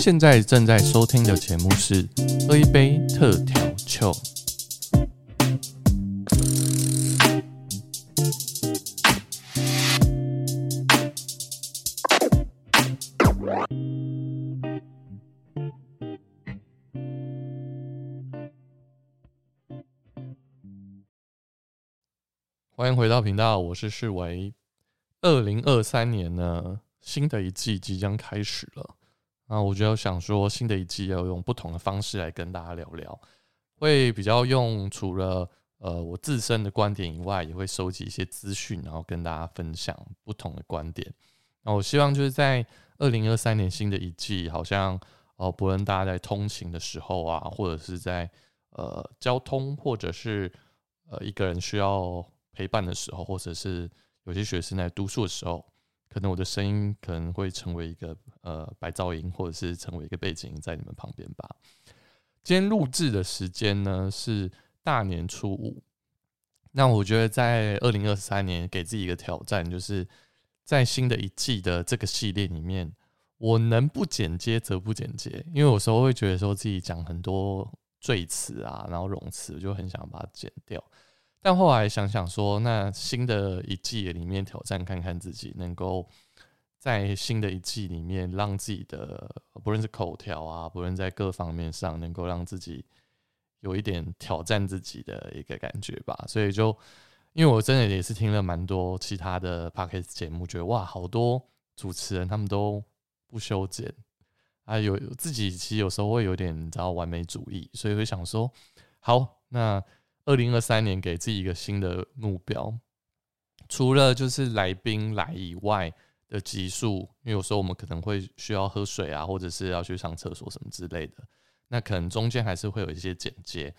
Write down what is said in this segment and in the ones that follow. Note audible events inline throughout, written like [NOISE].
现在正在收听的节目是《喝一杯特调酒》。频道，我是世维。二零二三年呢，新的一季即将开始了。那我就想说，新的一季要用不同的方式来跟大家聊聊，会比较用除了呃我自身的观点以外，也会收集一些资讯，然后跟大家分享不同的观点。那我希望就是在二零二三年新的一季，好像哦，不论大家在通勤的时候啊，或者是在呃交通，或者是呃一个人需要陪伴的时候，或者是有些学生在读书的时候。可能我的声音可能会成为一个呃白噪音，或者是成为一个背景音在你们旁边吧。今天录制的时间呢是大年初五，那我觉得在二零二三年给自己一个挑战，就是在新的一季的这个系列里面，我能不剪接则不剪接，因为有时候会觉得说自己讲很多赘词啊，然后冗词，我就很想把它剪掉。但后来想想说，那新的一季里面挑战看看自己能够在新的一季里面让自己的不论是口条啊，不论在各方面上能够让自己有一点挑战自己的一个感觉吧。所以就因为我真的也是听了蛮多其他的 podcast 节目，觉得哇，好多主持人他们都不修剪啊，有自己其实有时候会有点你知道完美主义，所以会想说好那。二零二三年给自己一个新的目标，除了就是来宾来以外的集数，因为有时候我们可能会需要喝水啊，或者是要去上厕所什么之类的，那可能中间还是会有一些简介。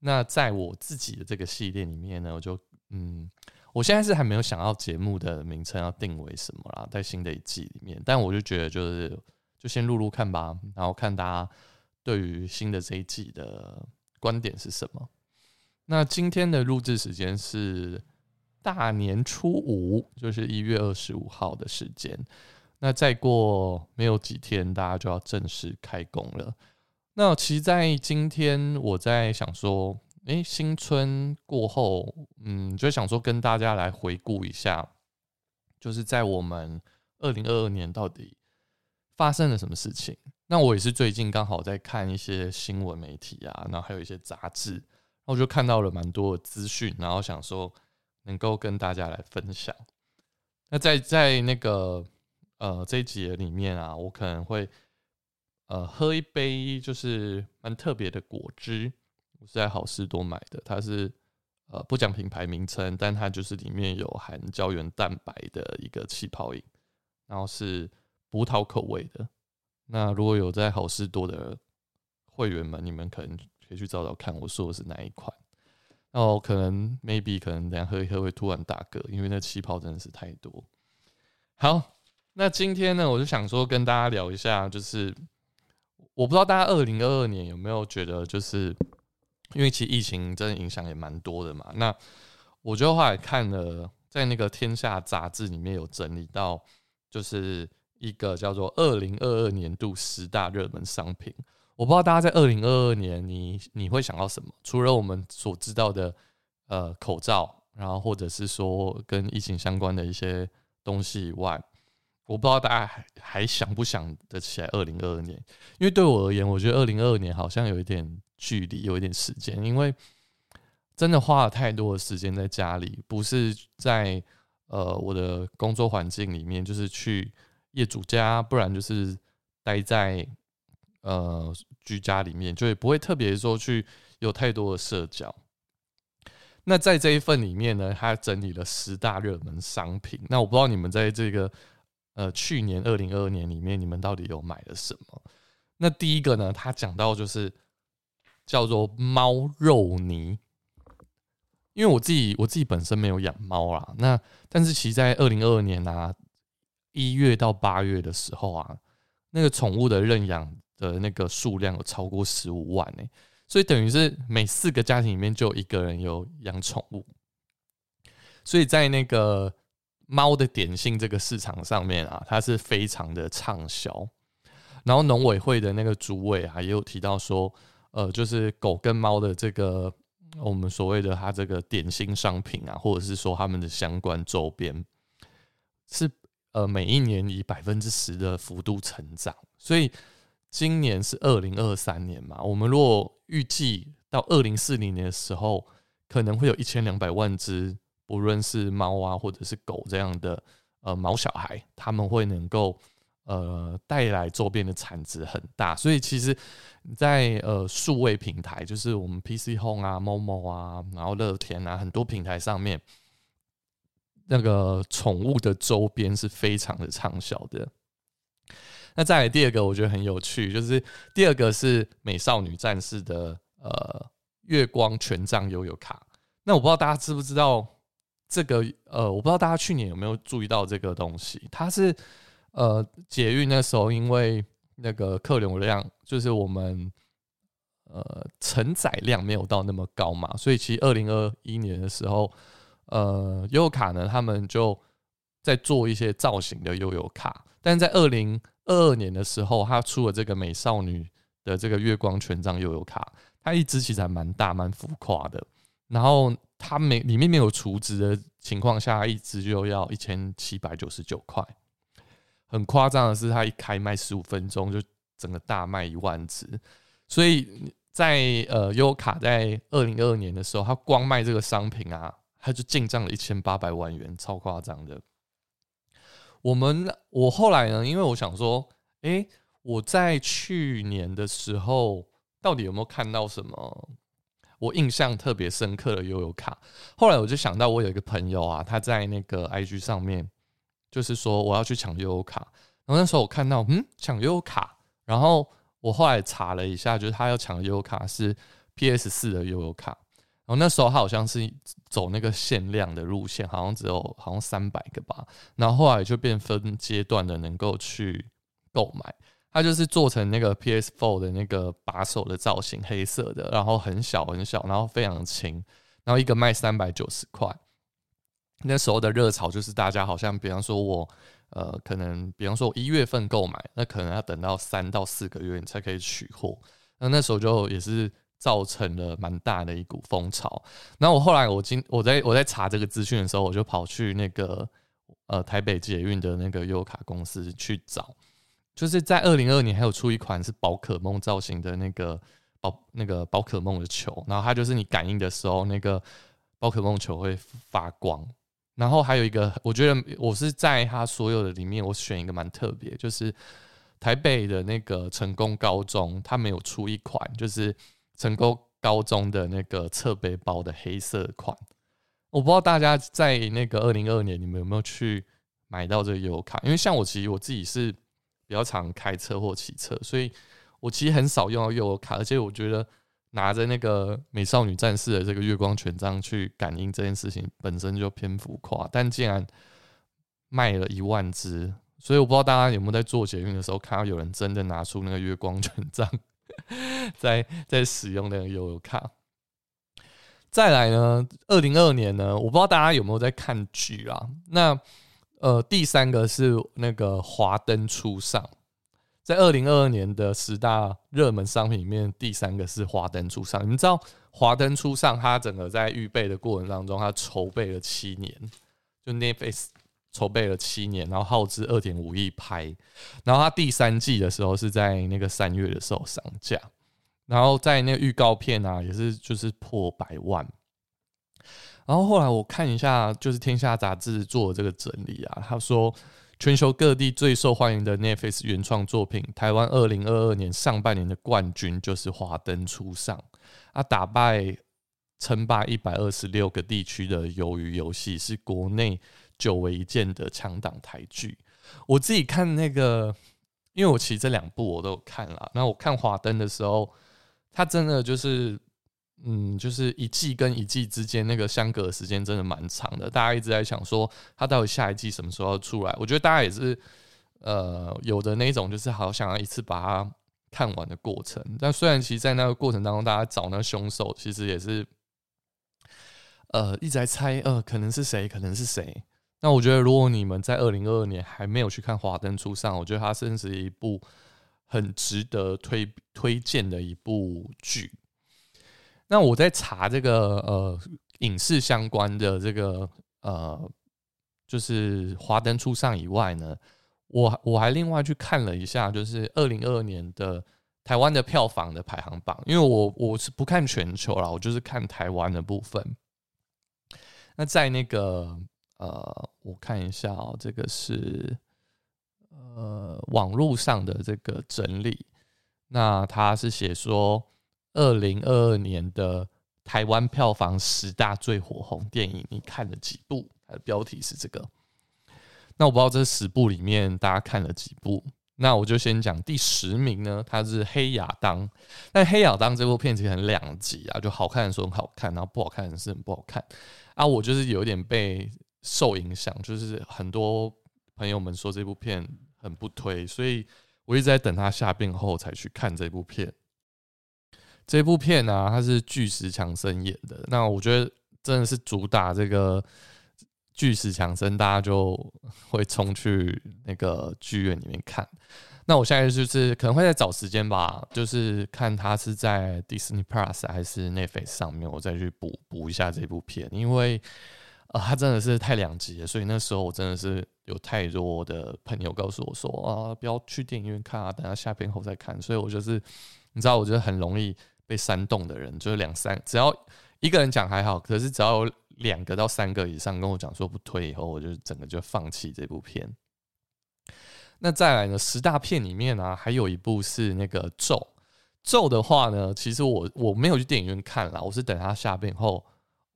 那在我自己的这个系列里面呢，我就嗯，我现在是还没有想到节目的名称要定为什么啦，在新的一季里面，但我就觉得就是就先录录看吧，然后看大家对于新的这一季的观点是什么。那今天的录制时间是大年初五，就是一月二十五号的时间。那再过没有几天，大家就要正式开工了。那其实，在今天，我在想说，诶，新春过后，嗯，就想说跟大家来回顾一下，就是在我们二零二二年到底发生了什么事情。那我也是最近刚好在看一些新闻媒体啊，然后还有一些杂志。我就看到了蛮多的资讯，然后想说能够跟大家来分享。那在在那个呃这一集里面啊，我可能会呃喝一杯就是蛮特别的果汁，我是在好事多买的，它是呃不讲品牌名称，但它就是里面有含胶原蛋白的一个气泡饮，然后是葡萄口味的。那如果有在好事多的会员们，你们可能。可以去找找看，我说的是哪一款。然后可能 maybe 可能等下喝一喝会突然打嗝，因为那气泡真的是太多。好，那今天呢，我就想说跟大家聊一下，就是我不知道大家二零二二年有没有觉得，就是因为其实疫情真的影响也蛮多的嘛。那我就后来看了，在那个《天下》杂志里面有整理到，就是一个叫做二零二二年度十大热门商品。我不知道大家在二零二二年，你你会想到什么？除了我们所知道的，呃，口罩，然后或者是说跟疫情相关的一些东西以外，我不知道大家还还想不想得起来二零二二年？因为对我而言，我觉得二零二二年好像有一点距离，有一点时间，因为真的花了太多的时间在家里，不是在呃我的工作环境里面，就是去业主家，不然就是待在。呃，居家里面就也不会特别说去有太多的社交。那在这一份里面呢，他整理了十大热门商品。那我不知道你们在这个呃去年二零二二年里面，你们到底有买了什么？那第一个呢，他讲到就是叫做猫肉泥。因为我自己我自己本身没有养猫啦，那但是其实在二零二二年啊一月到八月的时候啊，那个宠物的认养的那个数量有超过十五万呢，所以等于是每四个家庭里面就有一个人有养宠物，所以在那个猫的点心这个市场上面啊，它是非常的畅销。然后农委会的那个主委啊，也有提到说，呃，就是狗跟猫的这个我们所谓的它这个点心商品啊，或者是说他们的相关周边，是呃每一年以百分之十的幅度成长。所以今年是二零二三年嘛，我们如果预计到二零四零年的时候，可能会有一千两百万只，不论是猫啊或者是狗这样的呃毛小孩，他们会能够。呃，带来周边的产值很大，所以其实，在呃数位平台，就是我们 PC Home 啊、Momo 啊，然后乐天啊，很多平台上面，那个宠物的周边是非常的畅销的。那再来第二个，我觉得很有趣，就是第二个是美少女战士的呃月光权杖悠游卡。那我不知道大家知不知道这个？呃，我不知道大家去年有没有注意到这个东西，它是。呃，捷运那时候因为那个客流量，就是我们呃承载量没有到那么高嘛，所以其实二零二一年的时候，呃，悠游卡呢，他们就在做一些造型的悠游卡，但在二零二二年的时候，他出了这个美少女的这个月光权杖悠游卡，它一支其实还蛮大蛮浮夸的，然后它没里面没有储值的情况下，一支就要一千七百九十九块。很夸张的是，它一开卖十五分钟就整个大卖一万只，所以在呃悠悠卡在二零二二年的时候，它光卖这个商品啊，它就进账了一千八百万元，超夸张的。我们我后来呢，因为我想说，哎，我在去年的时候到底有没有看到什么我印象特别深刻的悠游卡？后来我就想到，我有一个朋友啊，他在那个 IG 上面。就是说我要去抢悠游卡，然后那时候我看到嗯抢悠游卡，然后我后来查了一下，就是他要抢的悠游卡是 PS 四的悠游卡，然后那时候他好像是走那个限量的路线，好像只有好像三百个吧，然后后来就变分阶段的能够去购买，它就是做成那个 PS Four 的那个把手的造型，黑色的，然后很小很小，然后非常轻，然后一个卖三百九十块。那时候的热潮就是大家好像，比方说我，呃，可能比方说我一月份购买，那可能要等到三到四个月你才可以取货。那那时候就也是造成了蛮大的一股风潮。然后我后来我今我在我在查这个资讯的时候，我就跑去那个呃台北捷运的那个优卡公司去找，就是在二零二年还有出一款是宝可梦造型的那个宝那个宝可梦的球，然后它就是你感应的时候，那个宝可梦球会发光。然后还有一个，我觉得我是在它所有的里面，我选一个蛮特别，就是台北的那个成功高中，他们有出一款，就是成功高中的那个侧背包的黑色款。我不知道大家在那个二零二二年，你们有没有去买到这个油卡？因为像我其实我自己是比较常开车或骑车，所以我其实很少用到油卡，而且我觉得。拿着那个美少女战士的这个月光权杖去感应这件事情本身就偏浮夸，但竟然卖了一万只，所以我不知道大家有没有在做捷运的时候看到有人真的拿出那个月光权杖 [LAUGHS] 在在使用那个悠游卡。再来呢，二零二年呢，我不知道大家有没有在看剧啊？那呃，第三个是那个华灯初上。在二零二二年的十大热门商品里面，第三个是华灯初上。你们知道华灯初上，它整个在预备的过程当中，它筹备了七年，就 Netflix 筹备了七年，然后耗资二点五亿拍，然后它第三季的时候是在那个三月的时候上架，然后在那个预告片啊，也是就是破百万。然后后来我看一下，就是天下杂志做的这个整理啊，他说。全球各地最受欢迎的 Netflix 原创作品，台湾二零二二年上半年的冠军就是《华灯初上》，啊，打败称霸一百二十六个地区的《鱿鱼游戏》，是国内久违一见的强档台剧。我自己看那个，因为我其实这两部我都有看了。那我看《华灯》的时候，它真的就是嗯，就是一季跟一季之间那个相隔时间真的蛮长的，大家一直在想说它到底下一季什么时候要出来。我觉得大家也是，呃，有的那种就是好想要一次把它看完的过程。但虽然其实，在那个过程当中，大家找那凶手，其实也是，呃，一直在猜，呃，可能是谁，可能是谁。那我觉得，如果你们在二零二二年还没有去看《华灯初上》，我觉得它甚至是一部很值得推推荐的一部剧。那我在查这个呃影视相关的这个呃，就是《华灯初上》以外呢，我我还另外去看了一下，就是二零二二年的台湾的票房的排行榜，因为我我是不看全球啦，我就是看台湾的部分。那在那个。呃，我看一下哦，这个是呃网络上的这个整理。那他是写说，二零二二年的台湾票房十大最火红电影，你看了几部？它的标题是这个。那我不知道这十部里面大家看了几部？那我就先讲第十名呢，它是《黑亚当》。但《黑亚当》这部片其实很两极啊，就好看的时候很好看，然后不好看的是很不好看啊。我就是有点被。受影响，就是很多朋友们说这部片很不推，所以我一直在等他下病后才去看这部片。这部片呢，它是巨石强森演的，那我觉得真的是主打这个巨石强森，大家就会冲去那个剧院里面看。那我现在就是可能会在找时间吧，就是看他是在 Disney Plus 还是 Netflix 上面，我再去补补一下这部片，因为。啊，他真的是太两极了，所以那时候我真的是有太多的朋友告诉我说啊，不要去电影院看啊，等下下片后再看。所以我就是，你知道，我觉得很容易被煽动的人，就是两三，只要一个人讲还好，可是只要有两个到三个以上跟我讲说不推，以后我就整个就放弃这部片。那再来呢，十大片里面呢，还有一部是那个咒。咒的话呢，其实我我没有去电影院看了，我是等他下片后。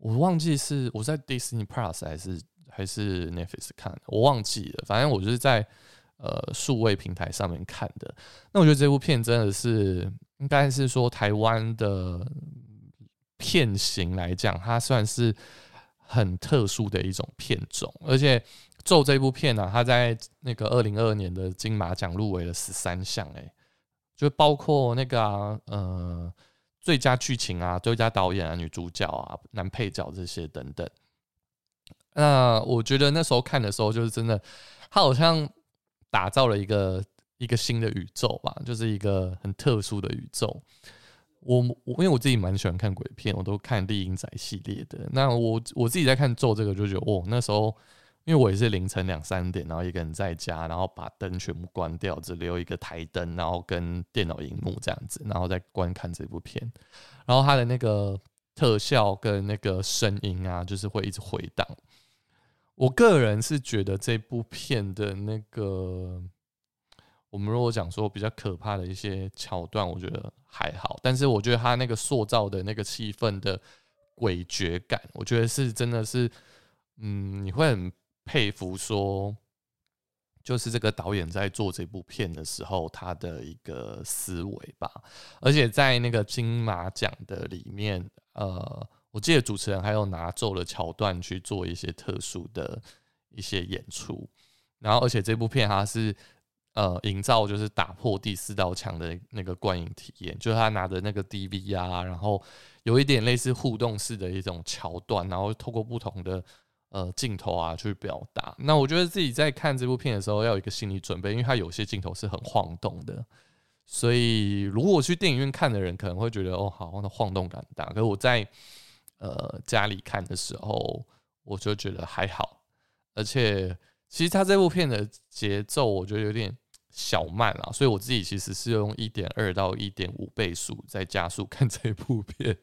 我忘记是我在 Disney Plus 还是还是 Netflix 看，我忘记了。反正我就是在呃数位平台上面看的。那我觉得这部片真的是应该是说台湾的片型来讲，它算是很特殊的一种片种。而且《咒》这部片呢，它在那个二零二二年的金马奖入围了十三项，哎，就包括那个呃。最佳剧情啊，最佳导演啊，女主角啊，男配角这些等等。那我觉得那时候看的时候，就是真的，他好像打造了一个一个新的宇宙吧，就是一个很特殊的宇宙。我我因为我自己蛮喜欢看鬼片，我都看《丽英仔》系列的。那我我自己在看《咒》这个，就觉得哦，那时候。因为我也是凌晨两三点，然后一个人在家，然后把灯全部关掉，只留一个台灯，然后跟电脑荧幕这样子，然后再观看这部片。然后它的那个特效跟那个声音啊，就是会一直回荡。我个人是觉得这部片的那个，我们如果讲说比较可怕的一些桥段，我觉得还好。但是我觉得它那个塑造的那个气氛的诡谲感，我觉得是真的是，嗯，你会很。佩服说，就是这个导演在做这部片的时候，他的一个思维吧。而且在那个金马奖的里面，呃，我记得主持人还有拿咒的桥段去做一些特殊的一些演出。然后，而且这部片它是呃营造就是打破第四道墙的那个观影体验，就是他拿着那个 DV 啊，然后有一点类似互动式的一种桥段，然后透过不同的。呃，镜头啊，去表达。那我觉得自己在看这部片的时候，要有一个心理准备，因为它有些镜头是很晃动的。所以，如果去电影院看的人，可能会觉得哦，好，那晃动感大。可是我在呃家里看的时候，我就觉得还好。而且，其实它这部片的节奏，我觉得有点小慢啊。所以我自己其实是用一点二到一点五倍速在加速看这部片，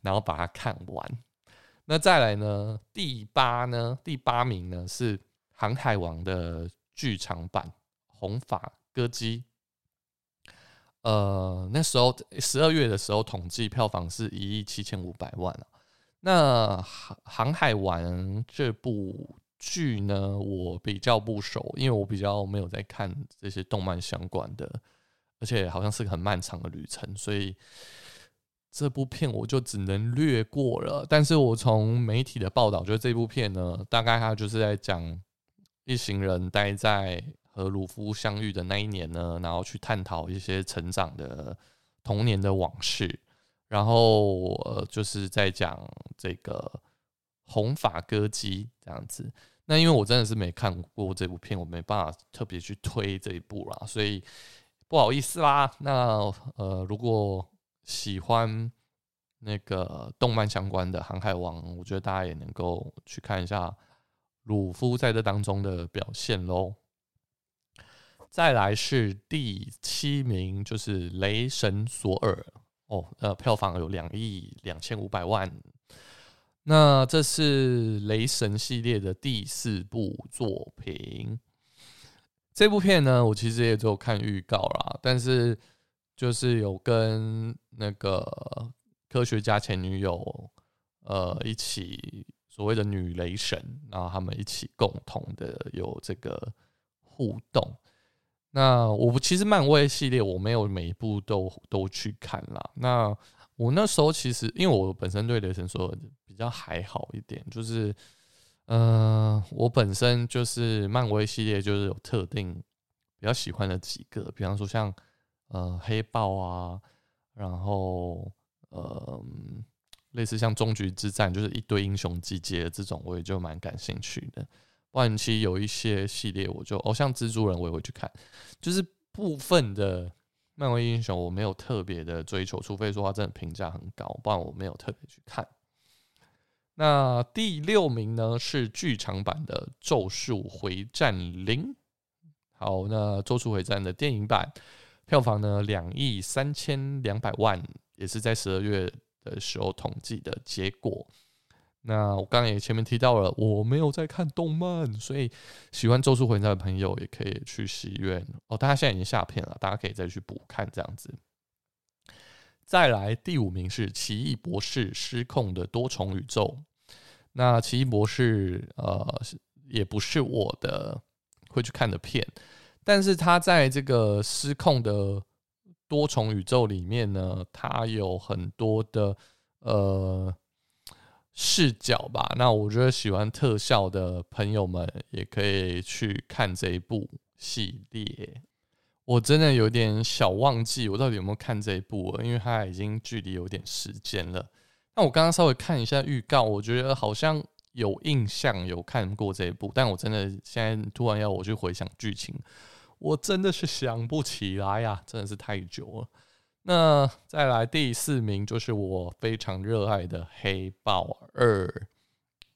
然后把它看完。那再来呢？第八呢？第八名呢是《航海王》的剧场版《红发歌姬》。呃，那时候十二月的时候，统计票房是一亿七千五百万那《航航海王》这部剧呢，我比较不熟，因为我比较没有在看这些动漫相关的，而且好像是个很漫长的旅程，所以。这部片我就只能略过了。但是我从媒体的报道，觉得这部片呢，大概它就是在讲一行人待在和鲁夫相遇的那一年呢，然后去探讨一些成长的童年的往事，然后呃，就是在讲这个红发歌姬这样子。那因为我真的是没看过这部片，我没办法特别去推这一部啦，所以不好意思啦。那呃，如果喜欢那个动漫相关的《航海王》，我觉得大家也能够去看一下鲁夫在这当中的表现喽。再来是第七名，就是《雷神索尔》哦，呃，票房有两亿两千五百万。那这是雷神系列的第四部作品。这部片呢，我其实也只有看预告啦，但是就是有跟那个科学家前女友呃一起所谓的女雷神，然后他们一起共同的有这个互动。那我其实漫威系列我没有每一部都都去看啦。那我那时候其实，因为我本身对雷神说比较还好一点，就是，呃，我本身就是漫威系列，就是有特定比较喜欢的几个，比方说像呃黑豹啊，然后呃类似像终局之战，就是一堆英雄集结这种，我也就蛮感兴趣的。不然其实有一些系列，我就哦像蜘蛛人，我也会去看，就是部分的。漫威英雄我没有特别的追求，除非说他真的评价很高，不然我没有特别去看。那第六名呢是剧场版的《咒术回战零》。好，那《咒术回战》的电影版票房呢两亿三千两百万，也是在十二月的时候统计的结果。那我刚刚也前面提到了，我没有在看动漫，所以喜欢《咒术回战》的朋友也可以去戏院哦。大家现在已经下片了，大家可以再去补看这样子。再来第五名是《奇异博士：失控的多重宇宙》。那《奇异博士》呃也不是我的会去看的片，但是它在这个失控的多重宇宙里面呢，它有很多的呃。视角吧，那我觉得喜欢特效的朋友们也可以去看这一部系列。我真的有点小忘记我到底有没有看这一部，因为它已经距离有点时间了。那我刚刚稍微看一下预告，我觉得好像有印象有看过这一部，但我真的现在突然要我去回想剧情，我真的是想不起来呀，真的是太久了。那再来第四名就是我非常热爱的《黑豹二》，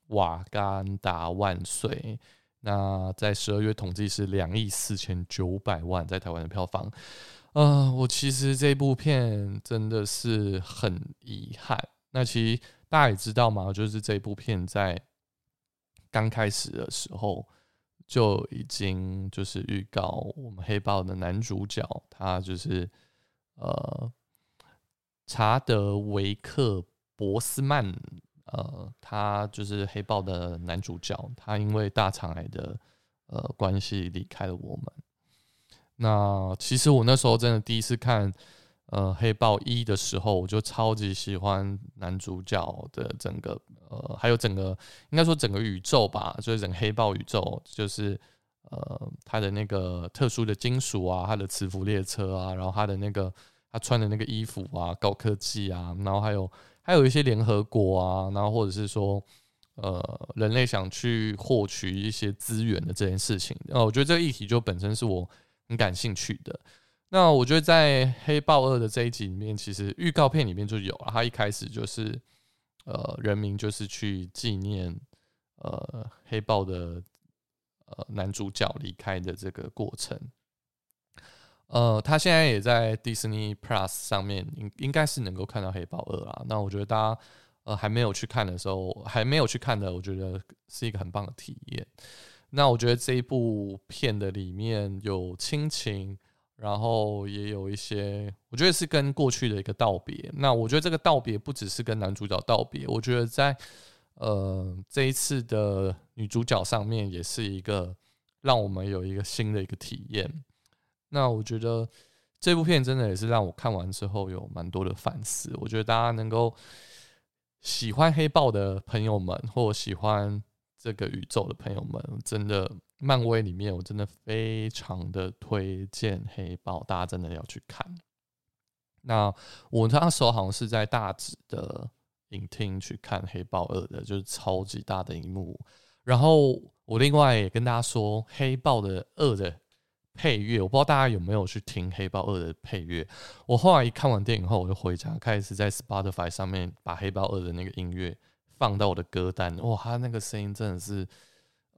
瓦干达万岁！那在十二月统计是两亿四千九百万在台湾的票房。呃，我其实这部片真的是很遗憾。那其实大家也知道嘛，就是这部片在刚开始的时候就已经就是预告我们黑豹的男主角他就是。呃，查德维克·博斯曼，呃，他就是黑豹的男主角。他因为大肠癌的呃关系离开了我们。那其实我那时候真的第一次看呃黑豹一的时候，我就超级喜欢男主角的整个呃，还有整个应该说整个宇宙吧，就是整个黑豹宇宙，就是呃他的那个特殊的金属啊，他的磁浮列车啊，然后他的那个。他穿的那个衣服啊，高科技啊，然后还有还有一些联合国啊，然后或者是说，呃，人类想去获取一些资源的这件事情，那我觉得这个议题就本身是我很感兴趣的。那我觉得在《黑豹二》的这一集里面，其实预告片里面就有了，他一开始就是呃，人民就是去纪念呃黑豹的呃男主角离开的这个过程。呃，他现在也在 Disney Plus 上面，应应该是能够看到《黑豹二》啦。那我觉得大家呃还没有去看的时候，还没有去看的，我觉得是一个很棒的体验。那我觉得这一部片的里面有亲情，然后也有一些，我觉得是跟过去的一个道别。那我觉得这个道别不只是跟男主角道别，我觉得在呃这一次的女主角上面也是一个让我们有一个新的一个体验。那我觉得这部片真的也是让我看完之后有蛮多的反思。我觉得大家能够喜欢黑豹的朋友们，或喜欢这个宇宙的朋友们，真的漫威里面我真的非常的推荐黑豹，大家真的要去看。那我那时候好像是在大直的影厅去看黑豹二的，就是超级大的荧幕。然后我另外也跟大家说，黑豹的二的。配乐，我不知道大家有没有去听《黑豹二》的配乐。我后来一看完电影后，我就回家开始在 Spotify 上面把《黑豹二》的那个音乐放到我的歌单。哇，他那个声音真的是，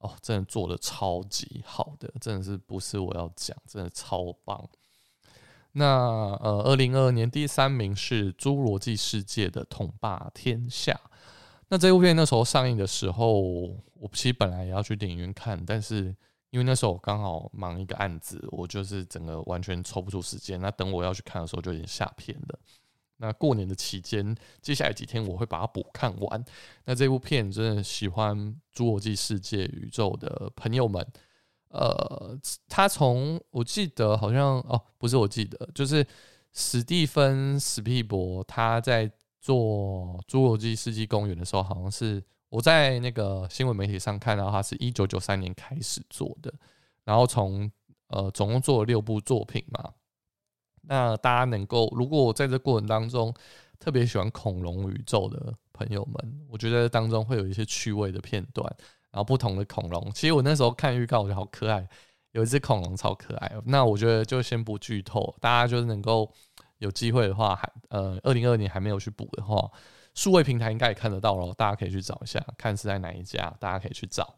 哦，真的做的超级好的，真的是不是我要讲，真的超棒。那呃，二零二二年第三名是《侏罗纪世界》的统霸天下。那这部片那时候上映的时候，我其实本来也要去电影院看，但是。因为那时候我刚好忙一个案子，我就是整个完全抽不出时间。那等我要去看的时候，就已经下片了。那过年的期间，接下来几天我会把它补看完。那这部片真的喜欢《侏罗纪世界》宇宙的朋友们，呃，他从我记得好像哦，不是我记得，就是史蒂芬史皮伯他在做《侏罗纪世纪公园》的时候，好像是。我在那个新闻媒体上看到，他是一九九三年开始做的，然后从呃总共做了六部作品嘛。那大家能够，如果我在这过程当中特别喜欢恐龙宇宙的朋友们，我觉得当中会有一些趣味的片段，然后不同的恐龙。其实我那时候看预告，我觉得好可爱，有一只恐龙超可爱。那我觉得就先不剧透，大家就是能够有机会的话，还呃二零二年还没有去补的话。数位平台应该也看得到了，大家可以去找一下，看是在哪一家，大家可以去找。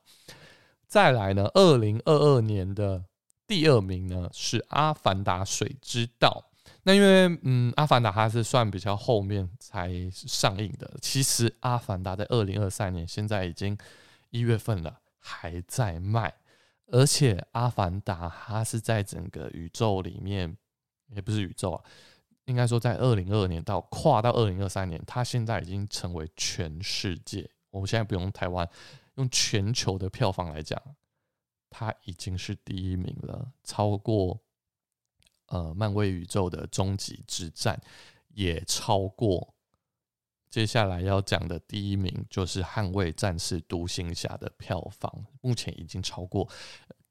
再来呢，二零二二年的第二名呢是《阿凡达：水之道》。那因为嗯，《阿凡达》它是算比较后面才上映的。其实《阿凡达》在二零二三年现在已经一月份了，还在卖。而且《阿凡达》它是在整个宇宙里面，也不是宇宙啊。应该说，在二零二二年到跨到二零二三年，它现在已经成为全世界。我们现在不用台湾，用全球的票房来讲，它已经是第一名了，超过呃漫威宇宙的终极之战，也超过接下来要讲的第一名就是捍卫战士独行侠的票房，目前已经超过，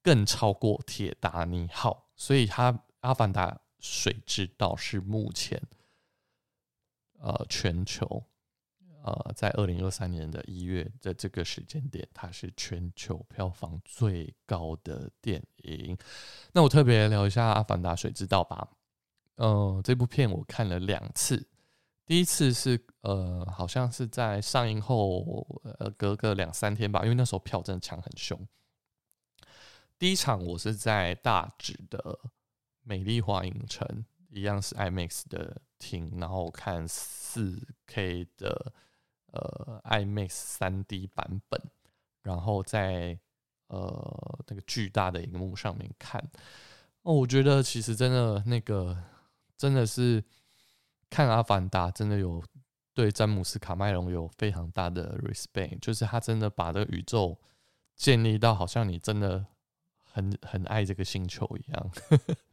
更超过铁达尼号，所以它阿凡达。水之道是目前，呃，全球，呃，在二零二三年的一月的这个时间点，它是全球票房最高的电影。那我特别聊一下《阿凡达：水之道》吧。嗯，这部片我看了两次，第一次是呃，好像是在上映后呃，隔个两三天吧，因为那时候票真的抢很凶。第一场我是在大直的。美丽华影城一样是 IMAX 的厅，然后看四 K 的呃 IMAX 三 D 版本，然后在呃那个巨大的荧幕上面看。哦，我觉得其实真的那个真的是看《阿凡达》，真的有对詹姆斯卡麦隆有非常大的 respect，就是他真的把这个宇宙建立到好像你真的很很爱这个星球一样。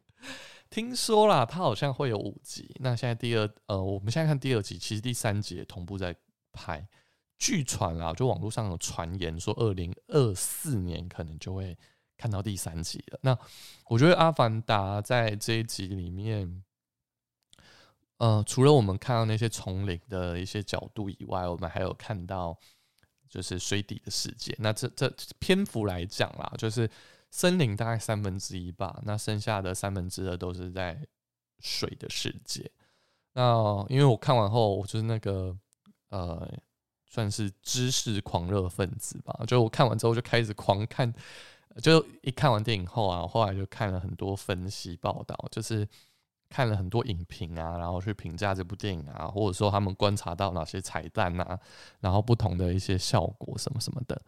[LAUGHS] 听说啦，它好像会有五集。那现在第二，呃，我们现在看第二集，其实第三集也同步在拍。据传啊，就网络上有传言说，二零二四年可能就会看到第三集了。那我觉得《阿凡达》在这一集里面，呃，除了我们看到那些丛林的一些角度以外，我们还有看到就是水底的世界。那这这篇幅来讲啦，就是。森林大概三分之一吧，那剩下的三分之二都是在水的世界。那因为我看完后，我就是那个呃，算是知识狂热分子吧。就我看完之后就开始狂看，就一看完电影后啊，后来就看了很多分析报道，就是看了很多影评啊，然后去评价这部电影啊，或者说他们观察到哪些彩蛋啊，然后不同的一些效果什么什么的，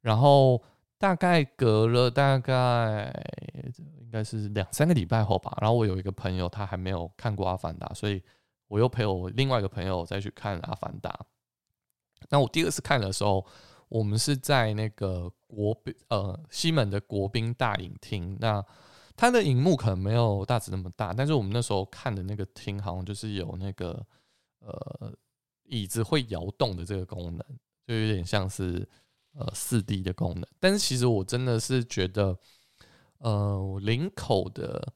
然后。大概隔了大概应该是两三个礼拜后吧，然后我有一个朋友他还没有看过《阿凡达》，所以我又陪我另外一个朋友再去看《阿凡达》。那我第二次看的时候，我们是在那个国宾呃西门的国宾大影厅。那它的荧幕可能没有大致那么大，但是我们那时候看的那个厅好像就是有那个呃椅子会摇动的这个功能，就有点像是呃四 D 的功能。但是其实我真的是觉得，呃，林口的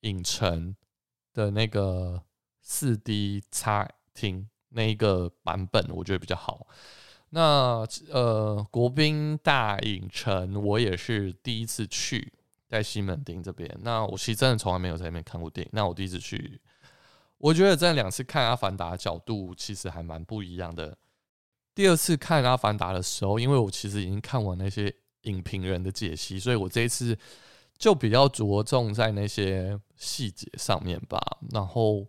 影城的那个四 D 差厅那一个版本，我觉得比较好。那呃，国宾大影城，我也是第一次去，在西门町这边。那我其实真的从来没有在那边看过电影。那我第一次去，我觉得这两次看《阿凡达》角度其实还蛮不一样的。第二次看《阿凡达》的时候，因为我其实已经看完那些影评人的解析，所以我这一次就比较着重在那些细节上面吧，然后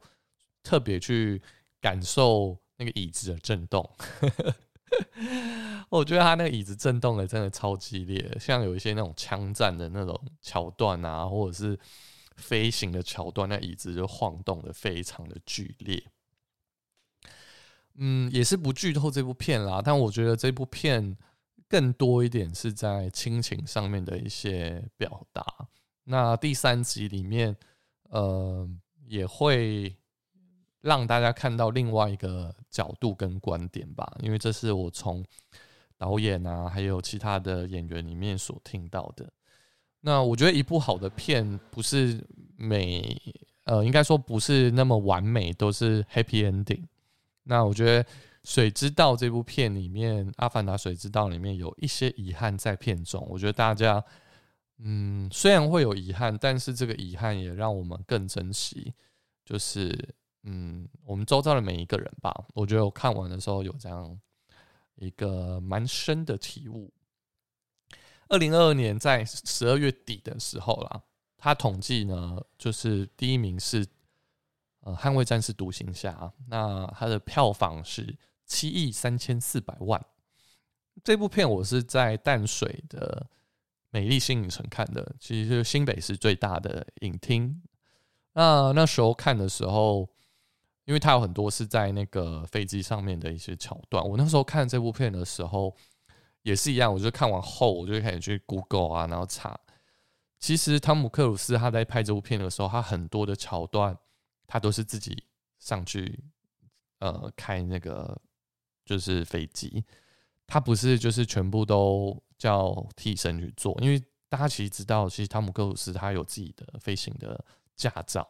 特别去感受那个椅子的震动。[LAUGHS] 我觉得他那个椅子震动的真的超激烈，像有一些那种枪战的那种桥段啊，或者是飞行的桥段，那椅子就晃动的非常的剧烈。嗯，也是不剧透这部片啦，但我觉得这部片更多一点是在亲情上面的一些表达。那第三集里面，呃，也会。让大家看到另外一个角度跟观点吧，因为这是我从导演啊，还有其他的演员里面所听到的。那我觉得一部好的片不是每呃，应该说不是那么完美，都是 happy ending。那我觉得《水之道》这部片里面，《阿凡达：水之道》里面有一些遗憾在片中。我觉得大家嗯，虽然会有遗憾，但是这个遗憾也让我们更珍惜，就是。嗯，我们周遭的每一个人吧，我觉得我看完的时候有这样一个蛮深的体悟。二零二二年在十二月底的时候啦，他统计呢，就是第一名是呃《捍卫战士：独行侠》，那它的票房是七亿三千四百万。这部片我是在淡水的美丽新影城看的，其实是新北市最大的影厅。那那时候看的时候。因为它有很多是在那个飞机上面的一些桥段。我那时候看这部片的时候也是一样，我就看完后我就开始去 Google 啊，然后查。其实汤姆克鲁斯他在拍这部片的时候，他很多的桥段他都是自己上去呃开那个就是飞机，他不是就是全部都叫替身去做。因为大家其实知道，其实汤姆克鲁斯他有自己的飞行的驾照。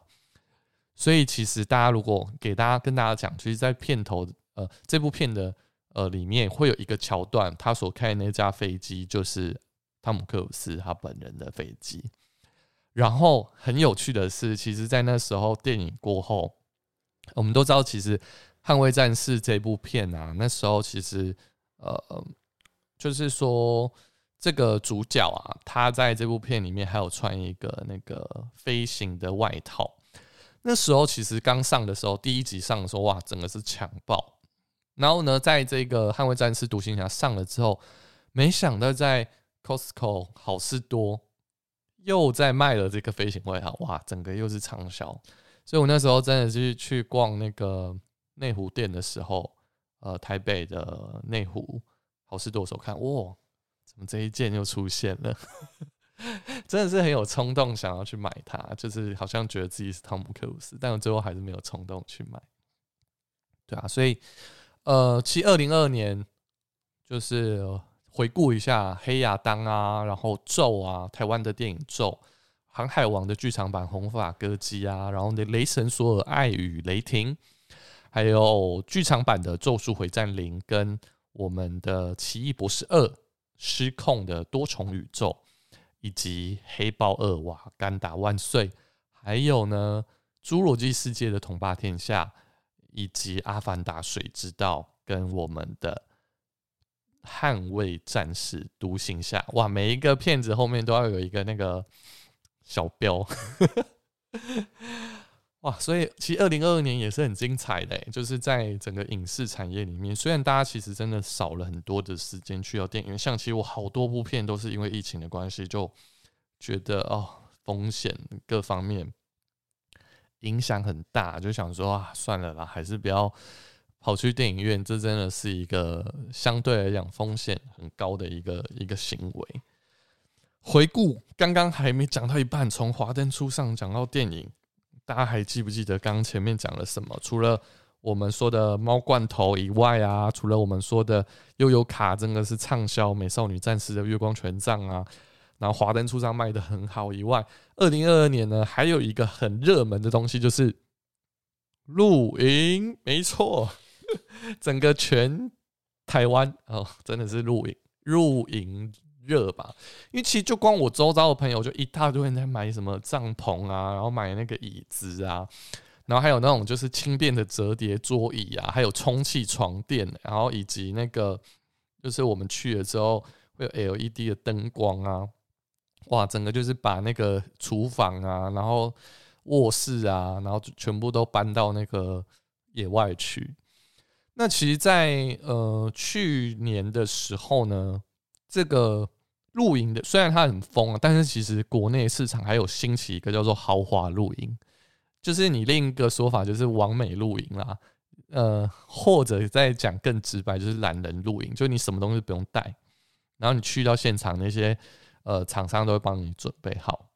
所以其实大家如果给大家跟大家讲，其实，在片头呃这部片的呃里面会有一个桥段，他所开的那架飞机就是汤姆克鲁斯他本人的飞机。然后很有趣的是，其实，在那时候电影过后，我们都知道，其实《捍卫战士》这部片啊，那时候其实呃，就是说这个主角啊，他在这部片里面还有穿一个那个飞行的外套。那时候其实刚上的时候，第一集上的时候，哇，整个是强爆。然后呢，在这个《捍卫战士：独行侠》上了之后，没想到在 Costco 好事多又在卖了这个飞行外套，哇，整个又是畅销。所以我那时候真的是去逛那个内湖店的时候，呃，台北的内湖好事多的时候看，哇，怎么这一件又出现了？[LAUGHS] 真的是很有冲动，想要去买它，就是好像觉得自己是汤姆克鲁斯，但我最后还是没有冲动去买。对啊，所以呃，其二零二年就是回顾一下《黑亚当》啊，然后《咒》啊，台湾的电影《咒》，《航海王》的剧场版《红发歌姬》啊，然后《雷神索尔：爱与雷霆》，还有剧场版的《咒术回战零》，跟我们的《奇异博士二：失控的多重宇宙》。以及黑豹二瓦干达万岁，还有呢侏罗纪世界的统霸天下，以及阿凡达水之道跟我们的捍卫战士独行侠，哇，每一个片子后面都要有一个那个小标。哇，所以其实二零二二年也是很精彩的，就是在整个影视产业里面，虽然大家其实真的少了很多的时间去到电影院，像其实我好多部片都是因为疫情的关系，就觉得哦风险各方面影响很大，就想说啊算了啦，还是不要跑去电影院，这真的是一个相对来讲风险很高的一个一个行为。回顾刚刚还没讲到一半，从华灯初上讲到电影，大家还记不记得刚刚前面讲了什么？除了我们说的猫罐头以外啊，除了我们说的悠悠卡真的是畅销美少女战士的月光权杖啊，然后华灯初上卖的很好以外，二零二二年呢还有一个很热门的东西就是露营，没错，[LAUGHS] 整个全台湾哦真的是露营露营热吧，因为其实就光我周遭的朋友就一大堆人在买什么帐篷啊，然后买那个椅子啊。然后还有那种就是轻便的折叠桌椅啊，还有充气床垫，然后以及那个就是我们去了之后会有 LED 的灯光啊，哇，整个就是把那个厨房啊，然后卧室啊，然后全部都搬到那个野外去。那其实，在呃去年的时候呢，这个露营的虽然它很疯啊，但是其实国内市场还有兴起一个叫做豪华露营。就是你另一个说法就是完美露营啦，呃，或者再讲更直白，就是懒人露营，就你什么东西不用带，然后你去到现场，那些呃厂商都会帮你准备好。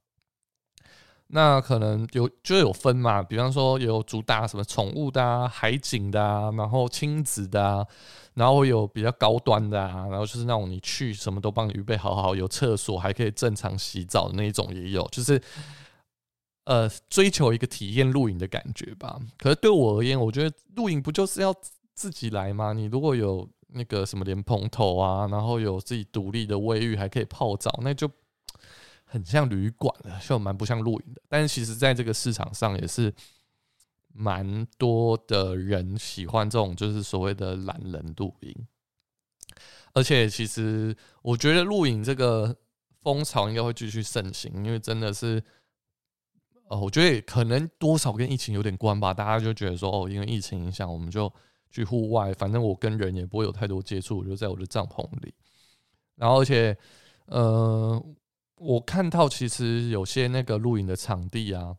那可能有就有分嘛，比方说有主打什么宠物的、啊、海景的，啊，然后亲子的，啊，然后有比较高端的，啊，然后就是那种你去什么都帮你预备好好，有厕所还可以正常洗澡的那一种也有，就是。呃，追求一个体验露营的感觉吧。可是对我而言，我觉得露营不就是要自己来吗？你如果有那个什么莲蓬头啊，然后有自己独立的卫浴，还可以泡澡，那就很像旅馆的，就蛮不像露营的。但是其实在这个市场上，也是蛮多的人喜欢这种，就是所谓的懒人露营。而且其实我觉得露营这个风潮应该会继续盛行，因为真的是。呃，我觉得可能多少跟疫情有点关吧，大家就觉得说，哦，因为疫情影响，我们就去户外，反正我跟人也不会有太多接触，我就在我的帐篷里。然后，而且，呃，我看到其实有些那个露营的场地啊，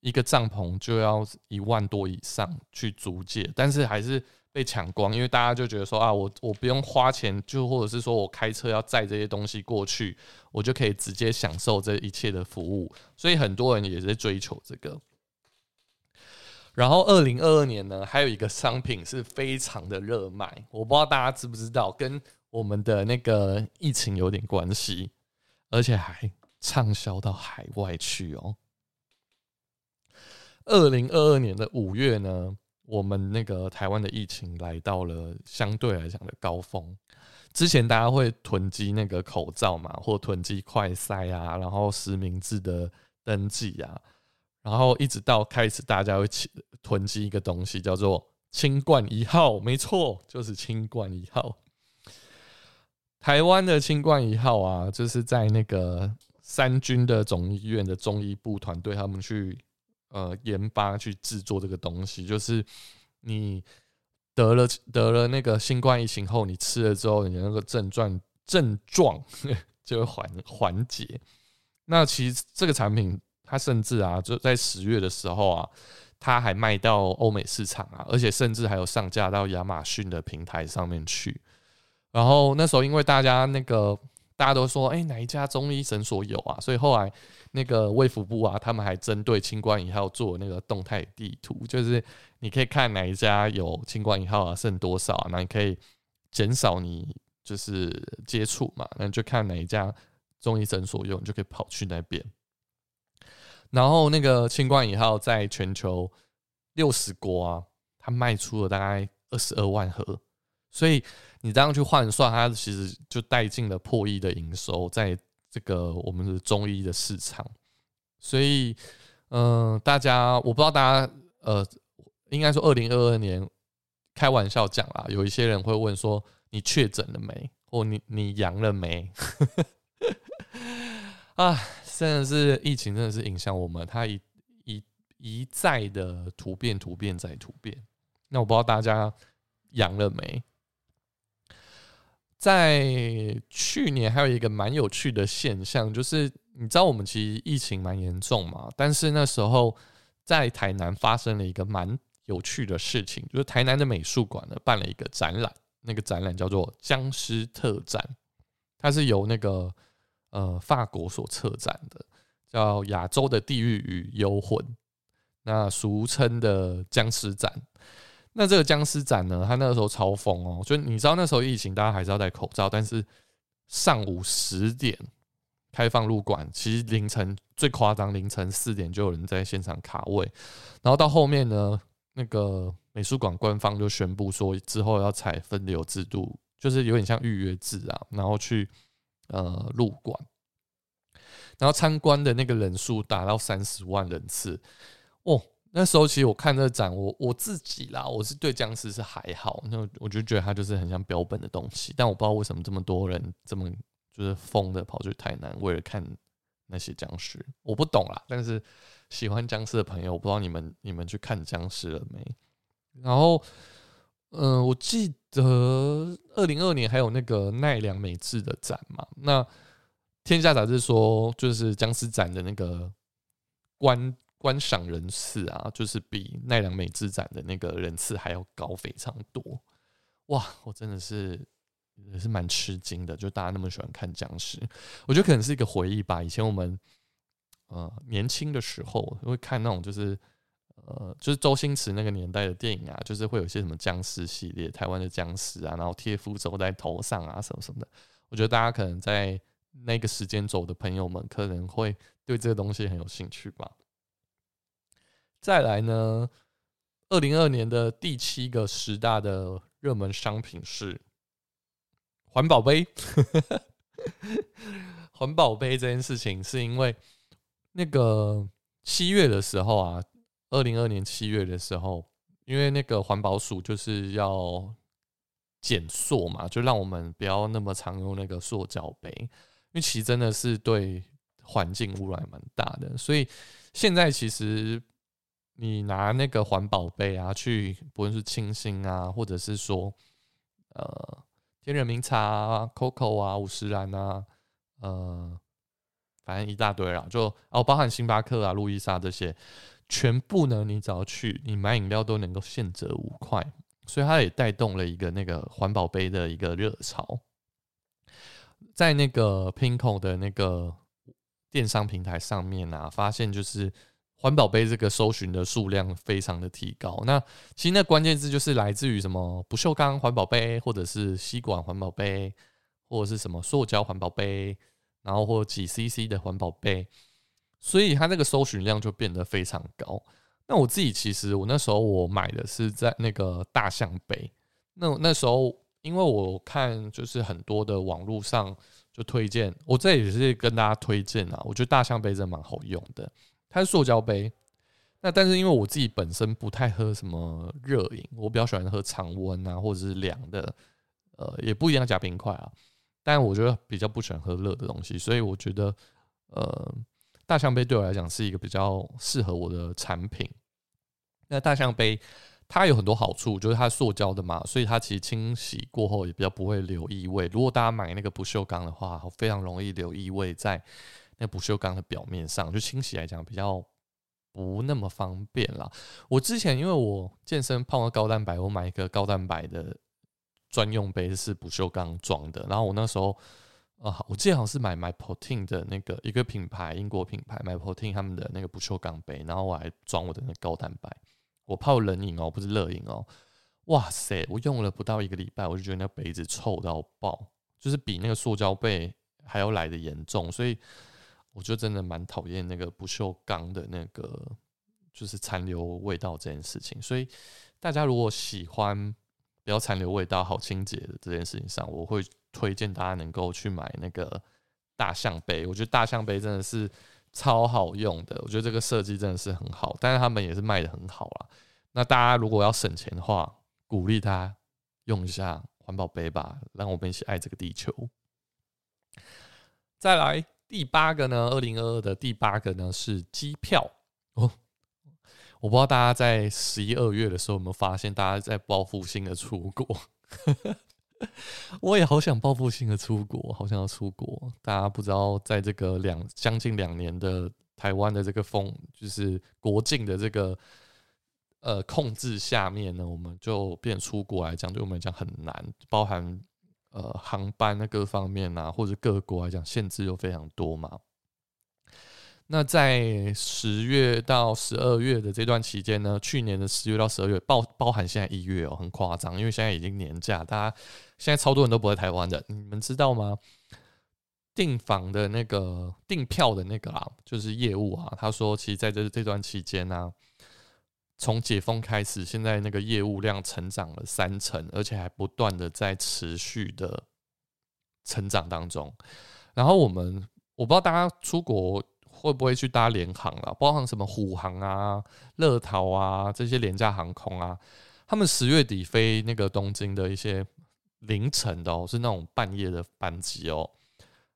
一个帐篷就要一万多以上去租借，但是还是。被抢光，因为大家就觉得说啊，我我不用花钱，就或者是说我开车要载这些东西过去，我就可以直接享受这一切的服务，所以很多人也在追求这个。然后二零二二年呢，还有一个商品是非常的热卖，我不知道大家知不知道，跟我们的那个疫情有点关系，而且还畅销到海外去哦。二零二二年的五月呢。我们那个台湾的疫情来到了相对来讲的高峰，之前大家会囤积那个口罩嘛，或囤积快筛啊，然后实名制的登记啊，然后一直到开始大家会囤积一个东西叫做清冠一号，没错，就是清冠一号。台湾的清冠一号啊，就是在那个三军的总医院的中医部团队他们去。呃，研发去制作这个东西，就是你得了得了那个新冠疫情后，你吃了之后，你的那个症状症状 [LAUGHS] 就会缓缓解。那其实这个产品，它甚至啊，就在十月的时候啊，它还卖到欧美市场啊，而且甚至还有上架到亚马逊的平台上面去。然后那时候，因为大家那个。大家都说，哎，哪一家中医诊所有啊？所以后来那个卫福部啊，他们还针对清冠一号做那个动态地图，[LAUGHS] 就是你可以看哪一家有清冠一号啊，剩多少啊？那你可以减少你就是接触嘛，那就看哪一家中医诊所有，你就可以跑去那边。然后那个清冠一号在全球六十国啊，它卖出了大概二十二万盒，所以。你这样去换算，它其实就带进了破亿的营收，在这个我们的中医的市场。所以，嗯，大家我不知道大家，呃，应该说二零二二年开玩笑讲啦，有一些人会问说你确诊了没，或你你阳了没？[LAUGHS] 啊，真的是疫情真的是影响我们，它一一一再的突变，突变再突变。那我不知道大家阳了没？在去年还有一个蛮有趣的现象，就是你知道我们其实疫情蛮严重嘛，但是那时候在台南发生了一个蛮有趣的事情，就是台南的美术馆呢办了一个展览，那个展览叫做《僵尸特展》，它是由那个呃法国所策展的，叫《亚洲的地狱与幽魂》，那俗称的僵尸展。那这个僵尸展呢，它那个时候超疯哦，就你知道那时候疫情，大家还是要戴口罩，但是上午十点开放入馆，其实凌晨最夸张，凌晨四点就有人在现场卡位，然后到后面呢，那个美术馆官方就宣布说，之后要采分流制度，就是有点像预约制啊，然后去呃入馆，然后参观的那个人数达到三十万人次，哦。那时候其实我看这展，我我自己啦，我是对僵尸是还好，那我就觉得它就是很像标本的东西。但我不知道为什么这么多人这么就是疯的跑去台南，为了看那些僵尸，我不懂啦。但是喜欢僵尸的朋友，我不知道你们你们去看僵尸了没？然后，嗯，我记得二零二年还有那个奈良美智的展嘛。那天下杂志说，就是僵尸展的那个观。观赏人次啊，就是比奈良美智展的那个人次还要高非常多，哇！我真的是也是蛮吃惊的，就大家那么喜欢看僵尸，我觉得可能是一个回忆吧。以前我们呃年轻的时候会看那种就是呃就是周星驰那个年代的电影啊，就是会有一些什么僵尸系列，台湾的僵尸啊，然后贴符咒在头上啊什么什么的。我觉得大家可能在那个时间走的朋友们，可能会对这个东西很有兴趣吧。再来呢，二零二年的第七个十大的热门商品是环保杯。[LAUGHS] 环保杯这件事情，是因为那个七月的时候啊，二零二年七月的时候，因为那个环保署就是要减塑嘛，就让我们不要那么常用那个塑胶杯，因为其实真的是对环境污染蛮大的，所以现在其实。你拿那个环保杯啊，去不论是清新啊，或者是说呃天人茗茶、啊、COCO 啊、五十岚啊，呃，反正一大堆啦，就哦，包含星巴克啊、路易莎这些，全部呢，你只要去，你买饮料都能够现折五块，所以它也带动了一个那个环保杯的一个热潮，在那个 Pinko 的那个电商平台上面啊，发现就是。环保杯这个搜寻的数量非常的提高，那其实那关键字就是来自于什么不锈钢环保杯，或者是吸管环保杯，或者是什么塑胶环保杯，然后或几 CC 的环保杯，所以它那个搜寻量就变得非常高。那我自己其实我那时候我买的是在那个大象杯，那那时候因为我看就是很多的网络上就推荐，我这也是跟大家推荐啊，我觉得大象杯真的蛮好用的。它是塑胶杯，那但是因为我自己本身不太喝什么热饮，我比较喜欢喝常温啊或者是凉的，呃，也不一定要加冰块啊。但我觉得比较不喜欢喝热的东西，所以我觉得呃，大象杯对我来讲是一个比较适合我的产品。那大象杯它有很多好处，就是它塑胶的嘛，所以它其实清洗过后也比较不会留异味。如果大家买那个不锈钢的话，非常容易留异味在。那不锈钢的表面上，就清洗来讲比较不那么方便啦。我之前因为我健身泡了高蛋白，我买一个高蛋白的专用杯是不锈钢装的。然后我那时候啊，我记得好像是买 My Protein 的那个一个品牌，英国品牌 My Protein 他们的那个不锈钢杯，然后我还装我的那高蛋白。我泡冷饮哦，不是热饮哦。哇塞，我用了不到一个礼拜，我就觉得那杯子臭到爆，就是比那个塑胶杯还要来的严重，所以。我就真的蛮讨厌那个不锈钢的那个，就是残留味道这件事情。所以大家如果喜欢不要残留味道、好清洁的这件事情上，我会推荐大家能够去买那个大象杯。我觉得大象杯真的是超好用的，我觉得这个设计真的是很好，但是他们也是卖的很好啦。那大家如果要省钱的话，鼓励他用一下环保杯吧，让我们一起爱这个地球。再来。第八个呢，二零二二的第八个呢是机票哦。我不知道大家在十一二月的时候有没有发现，大家在报复性的出国。[LAUGHS] 我也好想报复性的出国，好想要出国。大家不知道，在这个两将近两年的台湾的这个风，就是国境的这个呃控制下面呢，我们就变出国来讲，对我们来讲很难，包含。呃航班的各方面啊，或者各国来讲限制又非常多嘛。那在十月到十二月的这段期间呢，去年的十月到十二月，包包含现在一月哦，很夸张，因为现在已经年假，大家现在超多人都不在台湾的，你们知道吗？订房的那个订票的那个啊，就是业务啊，他说，其实在这这段期间呢，从解封开始，现在那个业务量成长了三成，而且还不断的在持续的成长当中。然后我们我不知道大家出国。会不会去搭联航啊？包含什么虎航啊、乐桃啊这些廉价航空啊？他们十月底飞那个东京的一些凌晨的哦，是那种半夜的班机哦。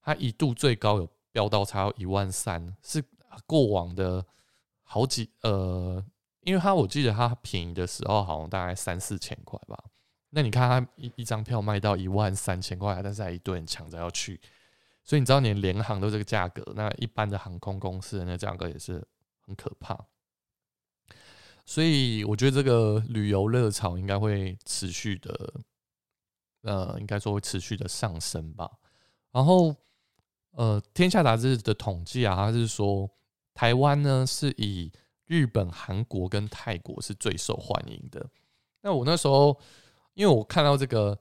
它一度最高有飙到差要一万三，是过往的好几呃，因为它我记得它便宜的时候好像大概三四千块吧。那你看它一一张票卖到一万三千块，但是还一堆人抢着要去。所以你知道，连联航都这个价格，那一般的航空公司的那价格也是很可怕。所以我觉得这个旅游热潮应该会持续的，呃，应该说会持续的上升吧。然后，呃，天下杂志的统计啊，它是说台湾呢是以日本、韩国跟泰国是最受欢迎的。那我那时候，因为我看到这个，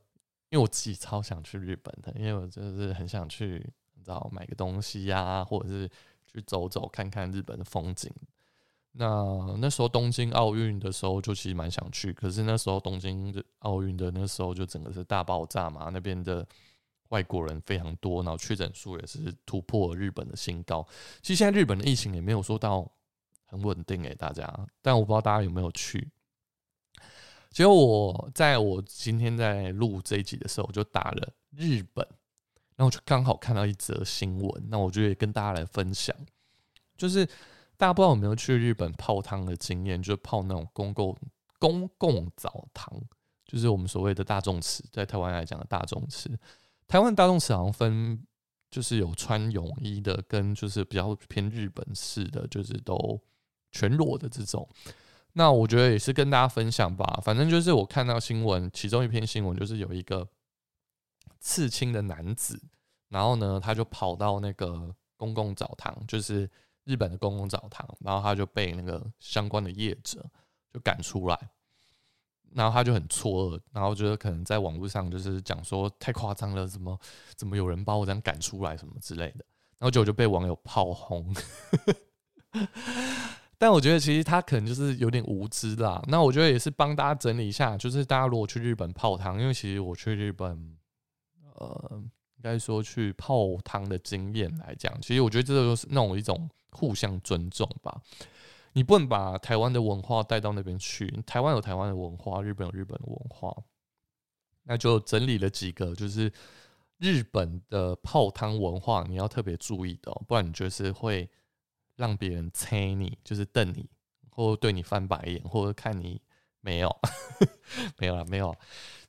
因为我自己超想去日本的，因为我真的是很想去。你知道买个东西呀，或者是去走走看看日本的风景。那那时候东京奥运的时候，就其实蛮想去。可是那时候东京奥运的那时候就整个是大爆炸嘛，那边的外国人非常多，然后确诊数也是突破日本的新高。其实现在日本的疫情也没有说到很稳定诶，大家。但我不知道大家有没有去。结果我在我今天在录这一集的时候，我就打了日本。然后就刚好看到一则新闻，那我就也跟大家来分享，就是大家不知道有没有去日本泡汤的经验，就是泡那种公共公共澡堂，就是我们所谓的大众池，在台湾来讲的大众池。台湾大众池好像分，就是有穿泳衣的，跟就是比较偏日本式的，就是都全裸的这种。那我觉得也是跟大家分享吧，反正就是我看到新闻，其中一篇新闻就是有一个。刺青的男子，然后呢，他就跑到那个公共澡堂，就是日本的公共澡堂，然后他就被那个相关的业者就赶出来，然后他就很错愕，然后觉得可能在网络上就是讲说太夸张了，怎么怎么有人把我这样赶出来什么之类的，然后结果就被网友炮轰。[LAUGHS] 但我觉得其实他可能就是有点无知啦。那我觉得也是帮大家整理一下，就是大家如果去日本泡汤，因为其实我去日本。呃，应该说去泡汤的经验来讲，其实我觉得这就是那种一种互相尊重吧。你不能把台湾的文化带到那边去，台湾有台湾的文化，日本有日本的文化。那就整理了几个，就是日本的泡汤文化，你要特别注意的，不然你就是会让别人猜你，就是瞪你，或对你翻白眼，或者看你没有，[LAUGHS] 没有了，没有。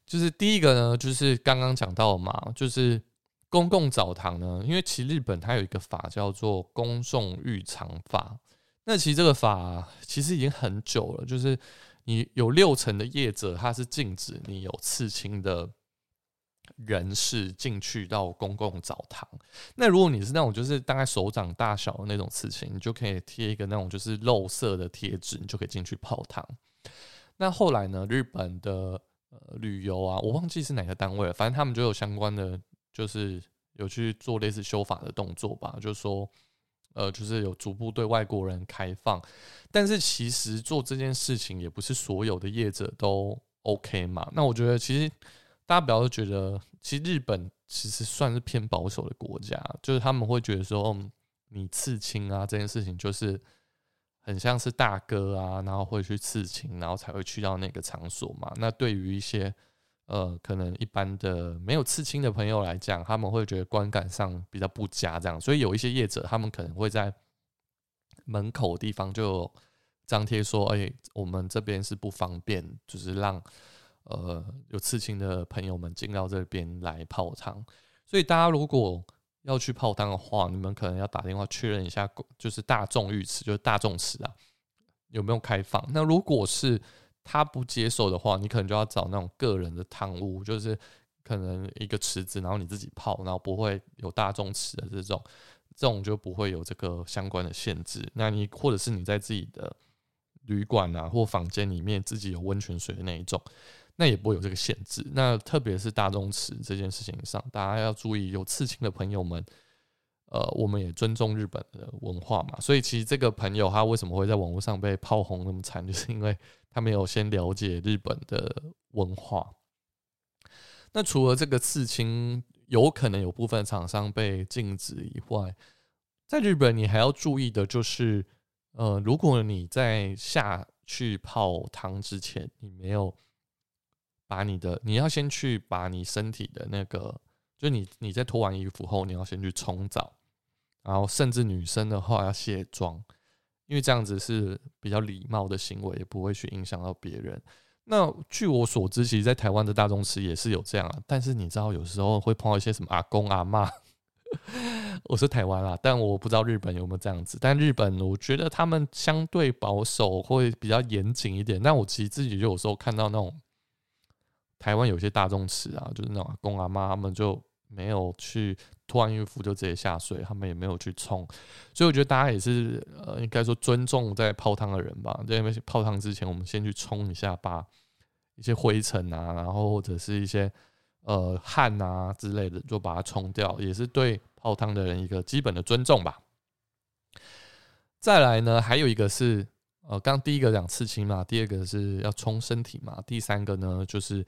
就是第一个呢，就是刚刚讲到嘛，就是公共澡堂呢，因为其实日本它有一个法叫做公众浴场法，那其实这个法其实已经很久了，就是你有六成的业者，他是禁止你有刺青的人士进去到公共澡堂。那如果你是那种就是大概手掌大小的那种刺青，你就可以贴一个那种就是肉色的贴纸，你就可以进去泡汤。那后来呢，日本的呃，旅游啊，我忘记是哪个单位了，反正他们就有相关的，就是有去做类似修法的动作吧，就是说，呃，就是有逐步对外国人开放，但是其实做这件事情也不是所有的业者都 OK 嘛。那我觉得其实大家不要觉得，其实日本其实算是偏保守的国家，就是他们会觉得说，你刺青啊这件事情就是。很像是大哥啊，然后会去刺青，然后才会去到那个场所嘛。那对于一些呃，可能一般的没有刺青的朋友来讲，他们会觉得观感上比较不佳，这样。所以有一些业者，他们可能会在门口地方就张贴说：“哎，我们这边是不方便，就是让呃有刺青的朋友们进到这边来泡汤。”所以大家如果要去泡汤的话，你们可能要打电话确认一下，就是大众浴池，就是大众池啊，有没有开放？那如果是他不接受的话，你可能就要找那种个人的汤屋，就是可能一个池子，然后你自己泡，然后不会有大众池的这种，这种就不会有这个相关的限制。那你或者是你在自己的旅馆啊或房间里面自己有温泉水的那一种，那也不会有这个限制。那特别是大众池这件事情上，大家要注意，有刺青的朋友们。呃，我们也尊重日本的文化嘛，所以其实这个朋友他为什么会在网络上被炮轰那么惨，就是因为他没有先了解日本的文化。那除了这个刺青有可能有部分厂商被禁止以外，在日本你还要注意的就是，呃，如果你在下去泡汤之前，你没有把你的，你要先去把你身体的那个，就你你在脱完衣服后，你要先去冲澡。然后，甚至女生的话要卸妆，因为这样子是比较礼貌的行为，也不会去影响到别人。那据我所知，其实，在台湾的大众池也是有这样啊。但是你知道，有时候会碰到一些什么阿公阿妈，[LAUGHS] 我是台湾啦，但我不知道日本有没有这样子。但日本，我觉得他们相对保守，会比较严谨一点。但我其实自己就有时候看到那种台湾有些大众池啊，就是那种公阿妈，他们就没有去。脱完衣服就直接下水，他们也没有去冲，所以我觉得大家也是呃，应该说尊重在泡汤的人吧。在泡汤之前，我们先去冲一下，把一些灰尘啊，然后或者是一些呃汗啊之类的，就把它冲掉，也是对泡汤的人一个基本的尊重吧。再来呢，还有一个是呃，刚第一个讲刺青嘛，第二个是要冲身体嘛，第三个呢就是。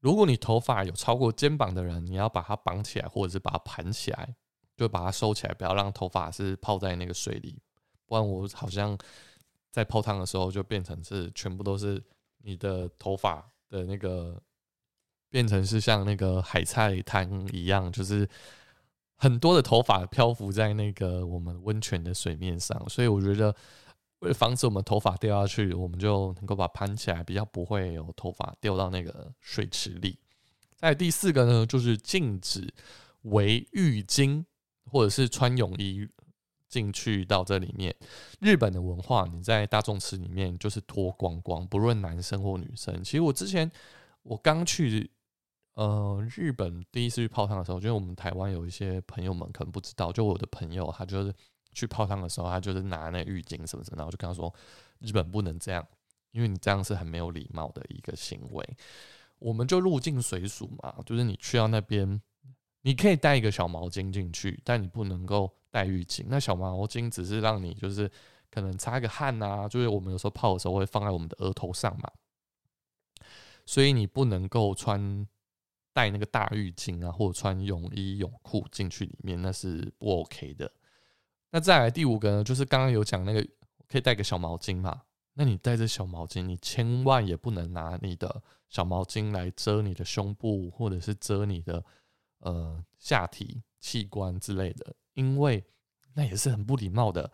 如果你头发有超过肩膀的人，你要把它绑起来，或者是把它盘起来，就把它收起来，不要让头发是泡在那个水里。不然我好像在泡汤的时候，就变成是全部都是你的头发的那个，变成是像那个海菜汤一样，就是很多的头发漂浮在那个我们温泉的水面上。所以我觉得。为了防止我们头发掉下去，我们就能够把盘起来，比较不会有头发掉到那个水池里。在第四个呢，就是禁止围浴巾或者是穿泳衣进去到这里面。日本的文化，你在大众池里面就是脱光光，不论男生或女生。其实我之前我刚去呃日本第一次去泡汤的时候，觉得我们台湾有一些朋友们可能不知道，就我的朋友他就是。去泡汤的时候，他就是拿那浴巾什么什么，然后就跟他说：“日本不能这样，因为你这样是很没有礼貌的一个行为。”我们就入境随俗嘛，就是你去到那边，你可以带一个小毛巾进去，但你不能够带浴巾。那小毛巾只是让你就是可能擦个汗啊，就是我们有时候泡的时候会放在我们的额头上嘛，所以你不能够穿带那个大浴巾啊，或者穿泳衣泳裤进去里面，那是不 OK 的。那再来第五个呢，就是刚刚有讲那个可以带个小毛巾嘛？那你带着小毛巾，你千万也不能拿你的小毛巾来遮你的胸部，或者是遮你的呃下体器官之类的，因为那也是很不礼貌的。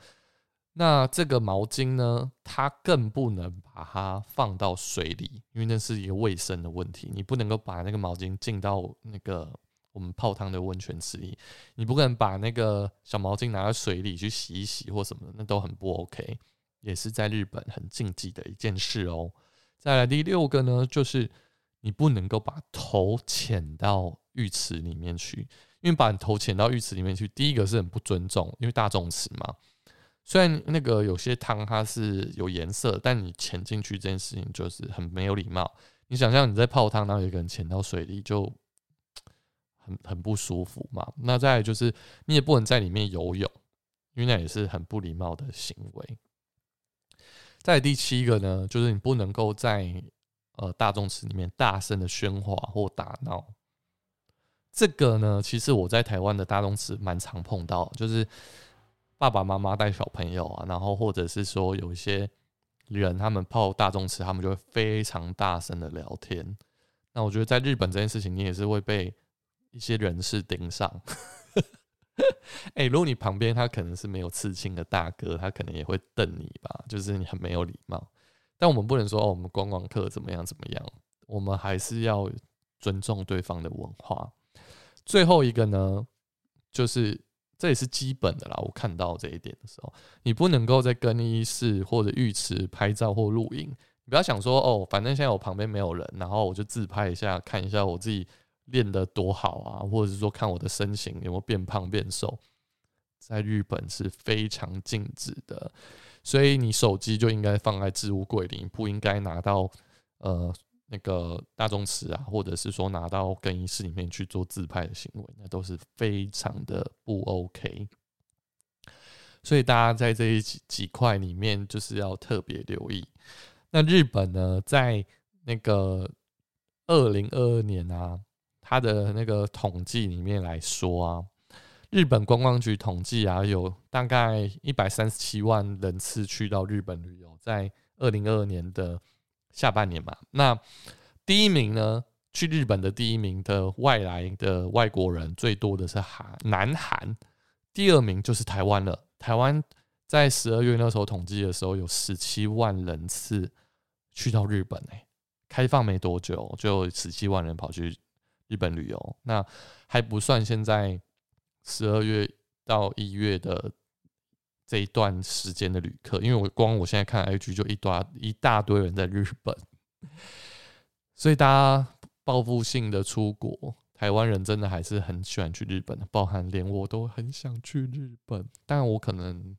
那这个毛巾呢，它更不能把它放到水里，因为那是一个卫生的问题，你不能够把那个毛巾浸到那个。我们泡汤的温泉池里，你不可能把那个小毛巾拿到水里去洗一洗或什么的，那都很不 OK，也是在日本很禁忌的一件事哦。再来第六个呢，就是你不能够把头潜到浴池里面去，因为把头潜到浴池里面去，第一个是很不尊重，因为大众池嘛。虽然那个有些汤它是有颜色，但你潜进去这件事情就是很没有礼貌。你想象你在泡汤，然后有个人潜到水里就。很很不舒服嘛，那再就是你也不能在里面游泳，因为那也是很不礼貌的行为。在第七个呢，就是你不能够在呃大众池里面大声的喧哗或打闹。这个呢，其实我在台湾的大众池蛮常碰到，就是爸爸妈妈带小朋友啊，然后或者是说有一些人他们泡大众池，他们就会非常大声的聊天。那我觉得在日本这件事情，你也是会被。一些人士盯上，[LAUGHS] 哎，如果你旁边他可能是没有刺青的大哥，他可能也会瞪你吧，就是你很没有礼貌。但我们不能说哦，我们观光客怎么样怎么样，我们还是要尊重对方的文化。最后一个呢，就是这也是基本的啦。我看到这一点的时候，你不能够在更衣室或者浴池拍照或录影。你不要想说哦，反正现在我旁边没有人，然后我就自拍一下，看一下我自己。练得多好啊，或者是说看我的身形有没有变胖变瘦，在日本是非常禁止的。所以你手机就应该放在置物柜里，不应该拿到呃那个大众池啊，或者是说拿到更衣室里面去做自拍的行为，那都是非常的不 OK。所以大家在这一几几块里面，就是要特别留意。那日本呢，在那个二零二二年啊，它的那个统计里面来说啊。日本观光局统计啊，有大概一百三十七万人次去到日本旅游，在二零二二年的下半年嘛。那第一名呢，去日本的第一名的外来的外国人最多的是韩南韩，第二名就是台湾了。台湾在十二月那时候统计的时候，有十七万人次去到日本诶，开放没多久就十七万人跑去日本旅游，那还不算现在。十二月到一月的这一段时间的旅客，因为我光我现在看 IG 就一大一大堆人在日本，所以大家报复性的出国，台湾人真的还是很喜欢去日本的，包含连我都很想去日本，但我可能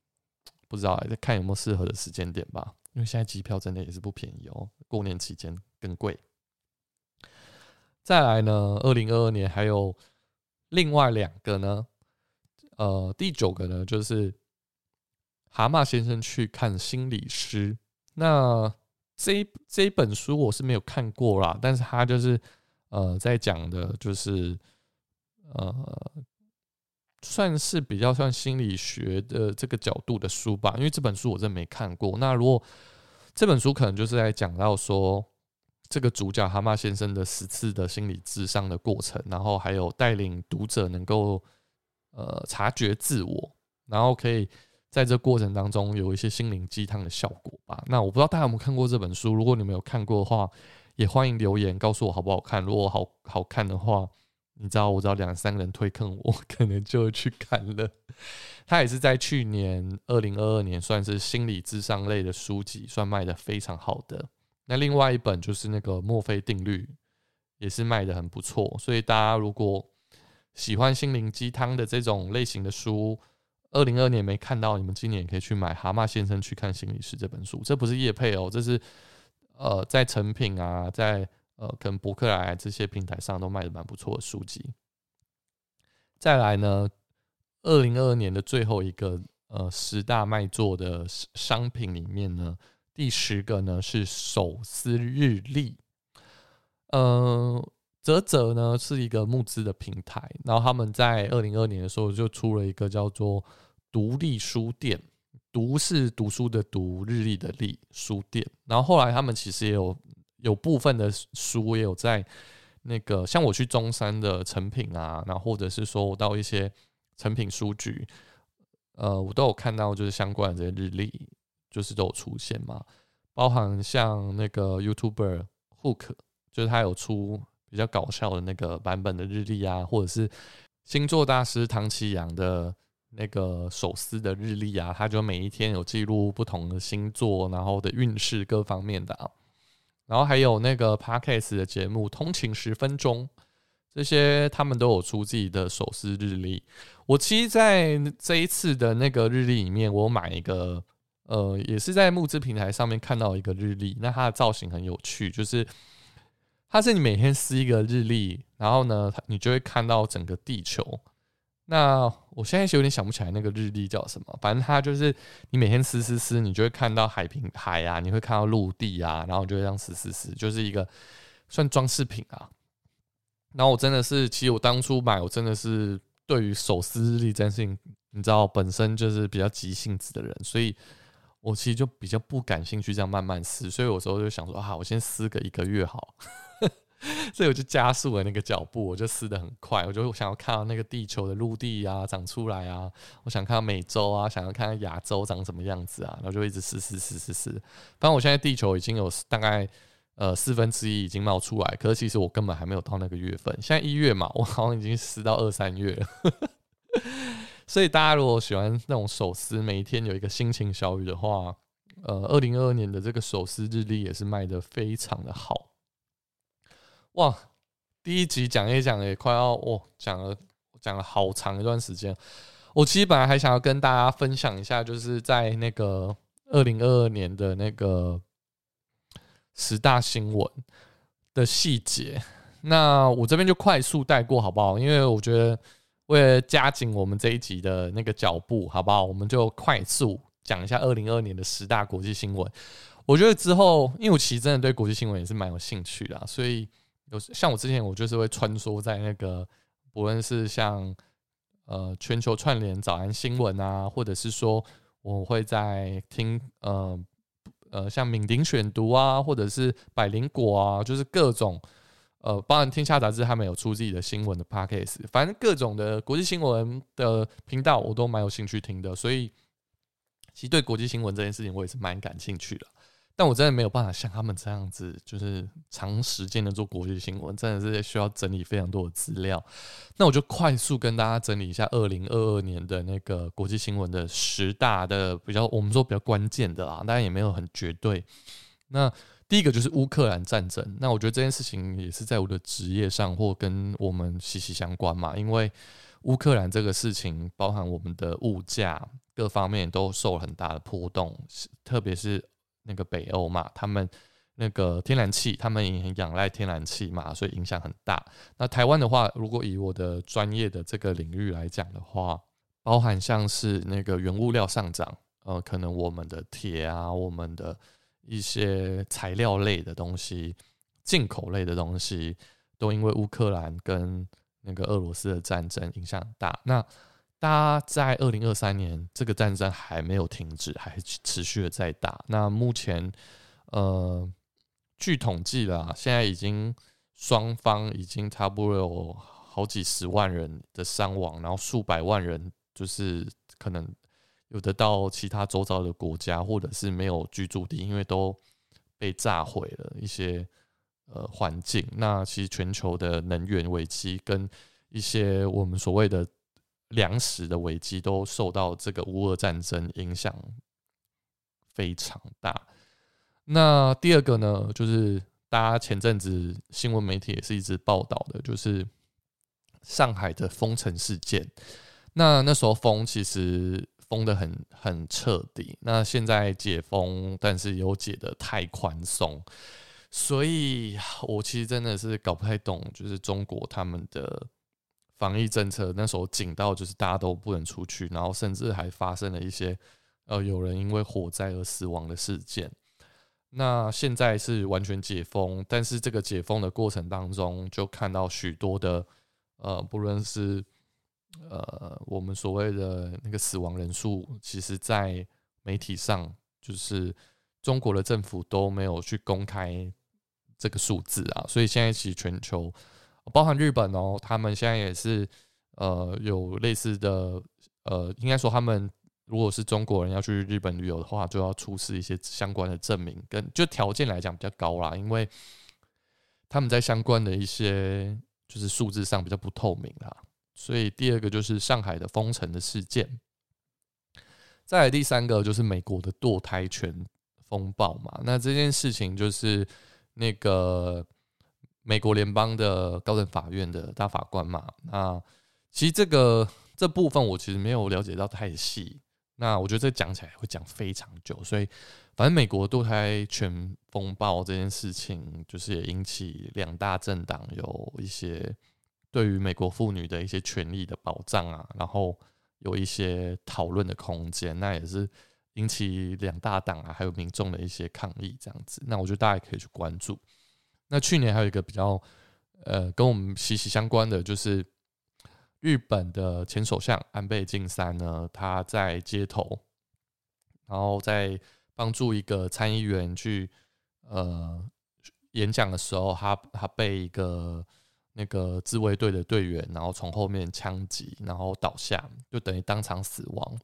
不知道，在看有没有适合的时间点吧，因为现在机票真的也是不便宜哦，过年期间更贵。再来呢，二零二二年还有另外两个呢。呃，第九个呢，就是蛤蟆先生去看心理师。那这这一本书我是没有看过啦，但是他就是呃，在讲的就是呃，算是比较算心理学的这个角度的书吧。因为这本书我真没看过。那如果这本书可能就是在讲到说，这个主角蛤蟆先生的十次的心理智商的过程，然后还有带领读者能够。呃，察觉自我，然后可以在这过程当中有一些心灵鸡汤的效果吧。那我不知道大家有没有看过这本书，如果你们有看过的话，也欢迎留言告诉我好不好看。如果好好看的话，你知道我知道两三个人推坑我，[LAUGHS] 可能就会去看了。他也是在去年二零二二年算是心理智商类的书籍，算卖的非常好的。那另外一本就是那个墨菲定律，也是卖的很不错。所以大家如果喜欢心灵鸡汤的这种类型的书，二零二年没看到，你们今年也可以去买《蛤蟆先生去看心理师》这本书。这不是叶配哦，这是呃在成品啊，在呃可能博客来这些平台上都卖的蛮不错的书籍。再来呢，二零二二年的最后一个呃十大卖座的商品里面呢，第十个呢是手撕日历，嗯。泽泽呢是一个募资的平台，然后他们在二零二年的时候就出了一个叫做独立书店，读是读书的读，日历的历书店。然后后来他们其实也有有部分的书也有在那个像我去中山的成品啊，然后或者是说我到一些成品书局，呃，我都有看到就是相关的这些日历，就是都有出现嘛，包含像那个 YouTuber Hook，就是他有出。比较搞笑的那个版本的日历啊，或者是星座大师唐奇阳的那个手撕的日历啊，他就每一天有记录不同的星座，然后的运势各方面的啊。然后还有那个 Parkes 的节目《通勤十分钟》，这些他们都有出自己的手撕日历。我其实在这一次的那个日历里面，我买一个，呃，也是在募资平台上面看到一个日历，那它的造型很有趣，就是。它是你每天撕一个日历，然后呢，你就会看到整个地球。那我现在有点想不起来那个日历叫什么，反正它就是你每天撕撕撕，你就会看到海平海啊，你会看到陆地啊，然后就会这样撕撕撕，就是一个算装饰品啊。然后我真的是，其实我当初买，我真的是对于手撕日历这件事情，你知道，本身就是比较急性子的人，所以。我其实就比较不感兴趣这样慢慢撕，所以有时候就想说啊，我先撕个一个月好，[LAUGHS] 所以我就加速了那个脚步，我就撕的很快，我就想要看到那个地球的陆地啊长出来啊，我想看到美洲啊，想要看到亚洲长什么样子啊，然后就一直撕撕撕撕撕。反正我现在地球已经有大概呃四分之一已经冒出来，可是其实我根本还没有到那个月份，现在一月嘛，我好像已经撕到二三月了。所以大家如果喜欢那种手撕，每一天有一个心情小雨的话，呃，二零二二年的这个手撕日历也是卖的非常的好。哇，第一集讲一讲也快要哦，讲了讲了好长一段时间。我其实本来还想要跟大家分享一下，就是在那个二零二二年的那个十大新闻的细节。那我这边就快速带过好不好？因为我觉得为了加紧我们这一集的那个脚步，好不好？我们就快速讲一下二零二二年的十大国际新闻。我觉得之后，因为我其实真的对国际新闻也是蛮有兴趣的，所以有像我之前，我就是会穿梭在那个，不论是像呃全球串联早安新闻啊，或者是说我会在听呃呃像敏鼎选读啊，或者是百灵果啊，就是各种呃，包含天下杂志他们有出自己的新闻的 p a c k a g e 反正各种的国际新闻的频道我都蛮有兴趣听的，所以其实对国际新闻这件事情我也是蛮感兴趣的。但我真的没有办法像他们这样子，就是长时间的做国际新闻，真的是需要整理非常多的资料。那我就快速跟大家整理一下二零二二年的那个国际新闻的十大的比较，我们说比较关键的啊，当然也没有很绝对。那第一个就是乌克兰战争，那我觉得这件事情也是在我的职业上或跟我们息息相关嘛，因为乌克兰这个事情包含我们的物价各方面都受很大的波动，特别是。那个北欧嘛，他们那个天然气，他们也很仰赖天然气嘛，所以影响很大。那台湾的话，如果以我的专业的这个领域来讲的话，包含像是那个原物料上涨，呃，可能我们的铁啊，我们的一些材料类的东西，进口类的东西，都因为乌克兰跟那个俄罗斯的战争影响大。那大家在二零二三年，这个战争还没有停止，还持续的在打。那目前，呃，据统计啦，现在已经双方已经差不多有好几十万人的伤亡，然后数百万人就是可能有的到其他周遭的国家，或者是没有居住地，因为都被炸毁了一些呃环境。那其实全球的能源危机跟一些我们所谓的。粮食的危机都受到这个乌俄战争影响非常大。那第二个呢，就是大家前阵子新闻媒体也是一直报道的，就是上海的封城事件。那那时候封其实封的很很彻底，那现在解封，但是有解的太宽松，所以我其实真的是搞不太懂，就是中国他们的。防疫政策那时候紧到就是大家都不能出去，然后甚至还发生了一些呃有人因为火灾而死亡的事件。那现在是完全解封，但是这个解封的过程当中，就看到许多的呃，不论是呃我们所谓的那个死亡人数，其实在媒体上就是中国的政府都没有去公开这个数字啊，所以现在其实全球。包含日本哦，他们现在也是呃有类似的呃，应该说他们如果是中国人要去日本旅游的话，就要出示一些相关的证明，跟就条件来讲比较高啦，因为他们在相关的一些就是数字上比较不透明啦。所以第二个就是上海的封城的事件，再来第三个就是美国的堕胎权风暴嘛，那这件事情就是那个。美国联邦的高等法院的大法官嘛，那其实这个这部分我其实没有了解到太细。那我觉得这讲起来会讲非常久，所以反正美国堕胎权风暴这件事情，就是也引起两大政党有一些对于美国妇女的一些权利的保障啊，然后有一些讨论的空间。那也是引起两大党啊，还有民众的一些抗议这样子。那我觉得大家也可以去关注。那去年还有一个比较，呃，跟我们息息相关的，就是日本的前首相安倍晋三呢，他在街头，然后在帮助一个参议员去呃演讲的时候，他他被一个那个自卫队的队员，然后从后面枪击，然后倒下，就等于当场死亡，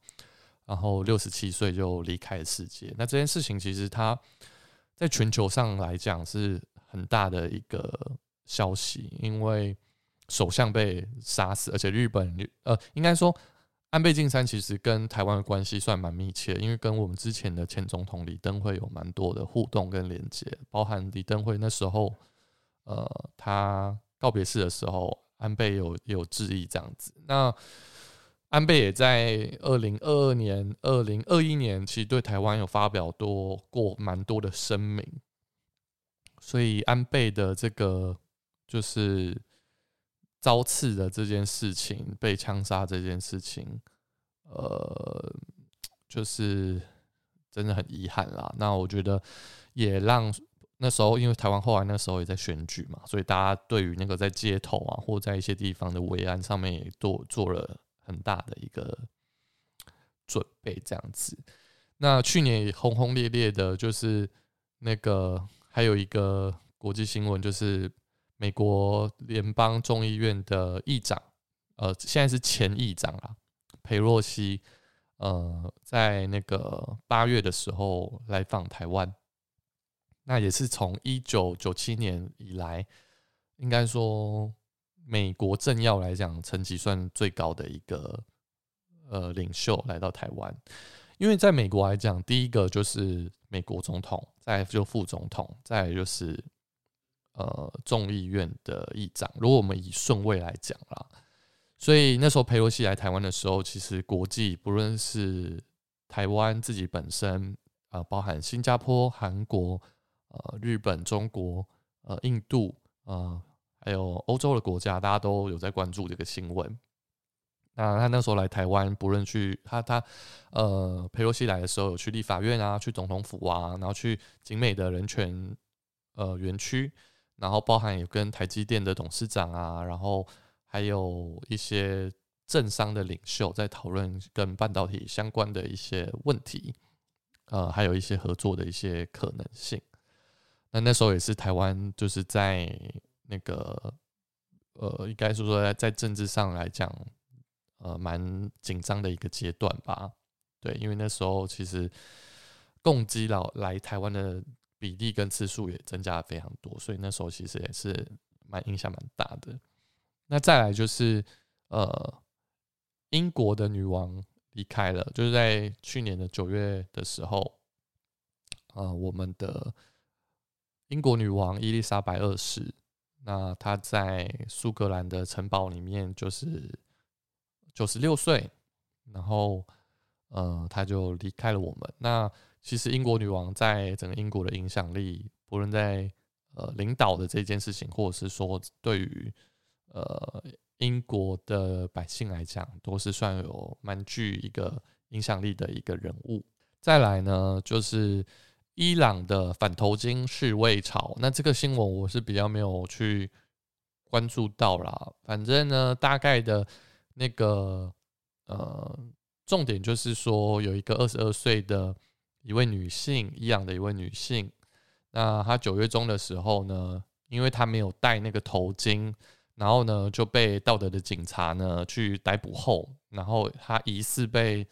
然后六十七岁就离开世界。那这件事情其实他在全球上来讲是。很大的一个消息，因为首相被杀死，而且日本呃，应该说安倍晋三其实跟台湾的关系算蛮密切，因为跟我们之前的前总统李登辉有蛮多的互动跟连接，包含李登辉那时候，呃，他告别式的时候，安倍有有致意这样子。那安倍也在二零二二年、二零二一年，其实对台湾有发表多过蛮多的声明。所以安倍的这个就是遭刺的这件事情，被枪杀这件事情，呃，就是真的很遗憾啦。那我觉得也让。那时候，因为台湾后来那时候也在选举嘛，所以大家对于那个在街头啊，或在一些地方的维安上面也都做了很大的一个准备，这样子。那去年也轰轰烈烈的，就是那个还有一个国际新闻，就是美国联邦众议院的议长，呃，现在是前议长啊，裴洛西，呃，在那个八月的时候来访台湾。那也是从一九九七年以来，应该说美国政要来讲，层级算最高的一个呃领袖来到台湾。因为在美国来讲，第一个就是美国总统，再就副总统，再就是呃众议院的议长。如果我们以顺位来讲啦，所以那时候佩洛西来台湾的时候，其实国际不论是台湾自己本身啊，包含新加坡、韩国。呃，日本、中国、呃，印度，呃，还有欧洲的国家，大家都有在关注这个新闻。那他那时候来台湾，不论去他他呃，佩洛西来的时候，有去立法院啊，去总统府啊，然后去景美的人权呃园区，然后包含有跟台积电的董事长啊，然后还有一些政商的领袖在讨论跟半导体相关的一些问题，呃，还有一些合作的一些可能性。那那时候也是台湾，就是在那个呃，应该是说在政治上来讲，呃，蛮紧张的一个阶段吧。对，因为那时候其实共机老来台湾的比例跟次数也增加了非常多，所以那时候其实也是蛮影响蛮大的。那再来就是呃，英国的女王离开了，就是在去年的九月的时候，呃，我们的。英国女王伊丽莎白二世，那她在苏格兰的城堡里面就是九十六岁，然后呃，她就离开了我们。那其实英国女王在整个英国的影响力，不论在呃领导的这件事情，或者是说对于呃英国的百姓来讲，都是算有蛮具一个影响力的一个人物。再来呢，就是。伊朗的反头巾示威潮，那这个新闻我是比较没有去关注到啦。反正呢，大概的那个呃重点就是说，有一个二十二岁的一位女性，伊朗的一位女性，那她九月中的时候呢，因为她没有戴那个头巾，然后呢就被道德的警察呢去逮捕后，然后她疑似被。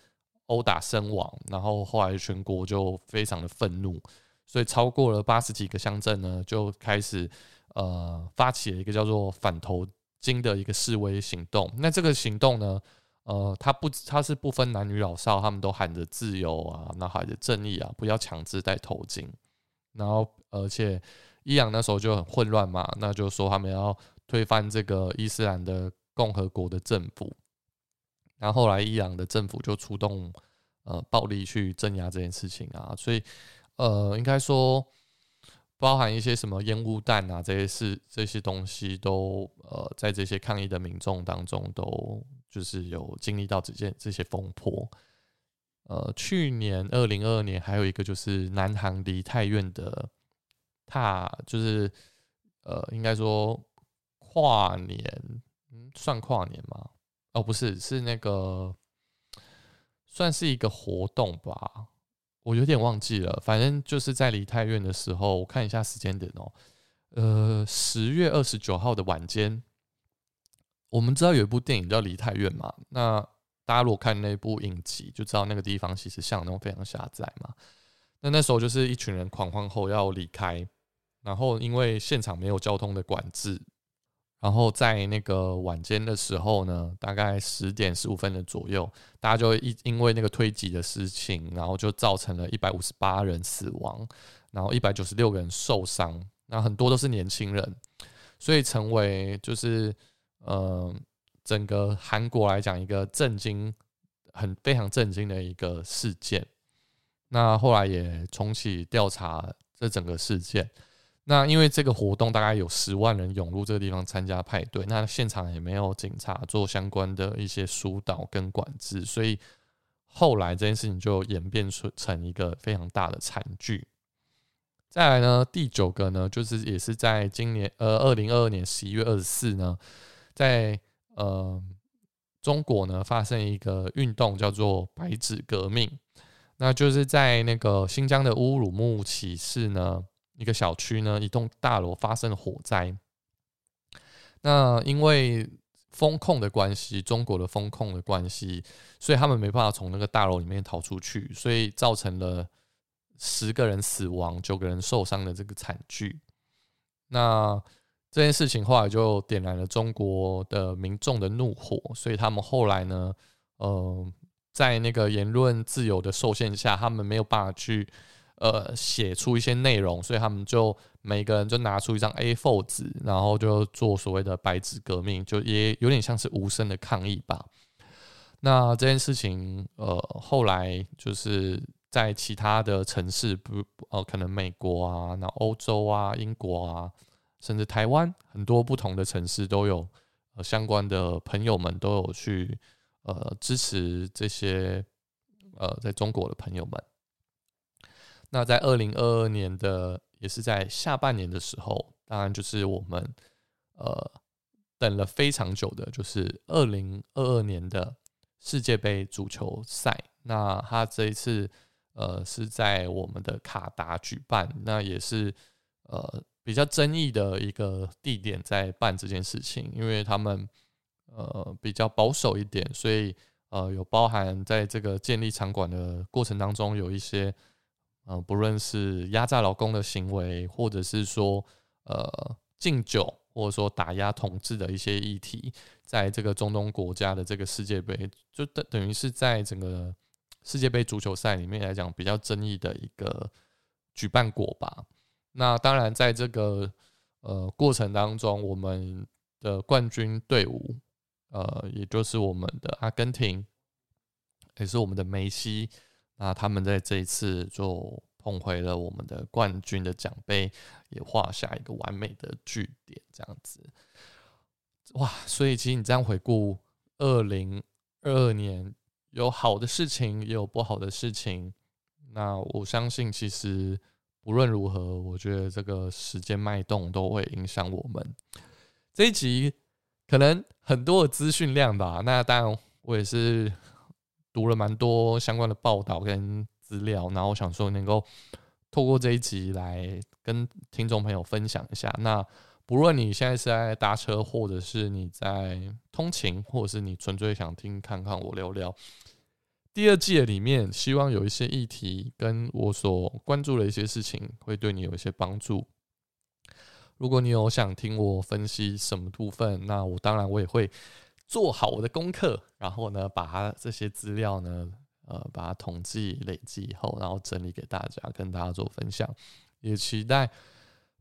殴打身亡，然后后来全国就非常的愤怒，所以超过了八十几个乡镇呢，就开始呃发起了一个叫做反头巾的一个示威行动。那这个行动呢，呃，它不它是不分男女老少，他们都喊着自由啊，那喊着正义啊，不要强制戴头巾。然后而且伊朗那时候就很混乱嘛，那就说他们要推翻这个伊斯兰的共和国的政府。然后来伊朗的政府就出动呃暴力去镇压这件事情啊，所以呃应该说包含一些什么烟雾弹啊这些事这些东西都呃在这些抗议的民众当中都就是有经历到这件这些风波。呃，去年二零二二年还有一个就是南韩梨泰院的踏，就是呃应该说跨年，嗯，算跨年吗？哦，不是，是那个算是一个活动吧，我有点忘记了。反正就是在梨泰院的时候，我看一下时间点哦。呃，十月二十九号的晚间，我们知道有一部电影叫《梨泰院》嘛。那大家如果看那部影集，就知道那个地方其实巷弄非常狭窄嘛。那那时候就是一群人狂欢后要离开，然后因为现场没有交通的管制。然后在那个晚间的时候呢，大概十点十五分的左右，大家就一因为那个推挤的事情，然后就造成了一百五十八人死亡，然后一百九十六个人受伤，那很多都是年轻人，所以成为就是呃整个韩国来讲一个震惊很非常震惊的一个事件。那后来也重启调查这整个事件。那因为这个活动大概有十万人涌入这个地方参加派对，那现场也没有警察做相关的一些疏导跟管制，所以后来这件事情就演变出成一个非常大的惨剧。再来呢，第九个呢，就是也是在今年呃二零二二年十一月二十四呢，在呃中国呢发生一个运动叫做白纸革命，那就是在那个新疆的乌鲁木齐市呢。一个小区呢，一栋大楼发生了火灾。那因为风控的关系，中国的风控的关系，所以他们没办法从那个大楼里面逃出去，所以造成了十个人死亡、九个人受伤的这个惨剧。那这件事情后来就点燃了中国的民众的怒火，所以他们后来呢，呃，在那个言论自由的受限下，他们没有办法去。呃，写出一些内容，所以他们就每个人就拿出一张 A4 纸，然后就做所谓的白纸革命，就也有点像是无声的抗议吧。那这件事情，呃，后来就是在其他的城市，不，呃，可能美国啊，那欧洲啊，英国啊，甚至台湾很多不同的城市都有相关的朋友们都有去呃支持这些呃在中国的朋友们。那在二零二二年的，也是在下半年的时候，当然就是我们呃等了非常久的，就是二零二二年的世界杯足球赛。那他这一次呃是在我们的卡达举办，那也是呃比较争议的一个地点在办这件事情，因为他们呃比较保守一点，所以呃有包含在这个建立场馆的过程当中有一些。呃，不论是压榨劳工的行为，或者是说呃敬酒，或者说打压统治的一些议题，在这个中东国家的这个世界杯，就等等于是在整个世界杯足球赛里面来讲比较争议的一个举办国吧。那当然，在这个呃过程当中，我们的冠军队伍，呃，也就是我们的阿根廷，也是我们的梅西。那他们在这一次就捧回了我们的冠军的奖杯，也画下一个完美的句点，这样子。哇！所以其实你这样回顾，二零二二年有好的事情，也有不好的事情。那我相信，其实不论如何，我觉得这个时间脉动都会影响我们。这一集可能很多的资讯量吧。那当然，我也是。读了蛮多相关的报道跟资料，然后我想说能够透过这一集来跟听众朋友分享一下。那不论你现在是在搭车，或者是你在通勤，或者是你纯粹想听看看我聊聊第二季的里面，希望有一些议题跟我所关注的一些事情会对你有一些帮助。如果你有想听我分析什么部分，那我当然我也会。做好我的功课，然后呢，把它这些资料呢，呃，把它统计累积以后，然后整理给大家，跟大家做分享。也期待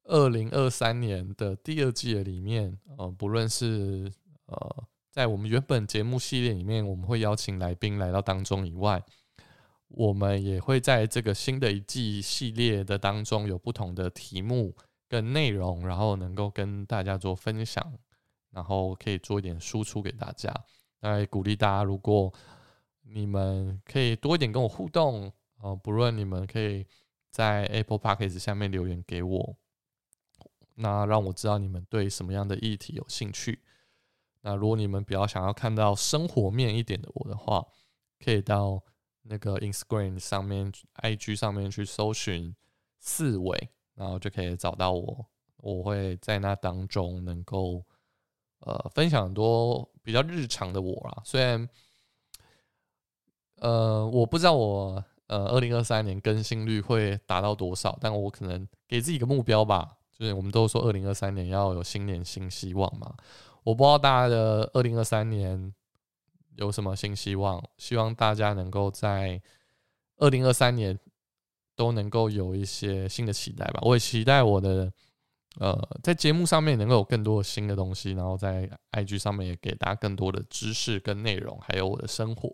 二零二三年的第二季的里面，呃，不论是呃，在我们原本节目系列里面，我们会邀请来宾来到当中以外，我们也会在这个新的一季系列的当中有不同的题目跟内容，然后能够跟大家做分享。然后可以做一点输出给大家，来鼓励大家。如果你们可以多一点跟我互动，呃，不论你们可以在 Apple Podcast 下面留言给我，那让我知道你们对什么样的议题有兴趣。那如果你们比较想要看到生活面一点的我的话，可以到那个 Instagram 上面、IG 上面去搜寻四维，然后就可以找到我。我会在那当中能够。呃，分享很多比较日常的我啦。虽然，呃，我不知道我呃，二零二三年更新率会达到多少，但我可能给自己一个目标吧。就是我们都说二零二三年要有新年新希望嘛。我不知道大家的二零二三年有什么新希望，希望大家能够在二零二三年都能够有一些新的期待吧。我也期待我的呃，在节目上面能够有更多的新的东西，然后在 IG 上面也给大家更多的知识跟内容，还有我的生活。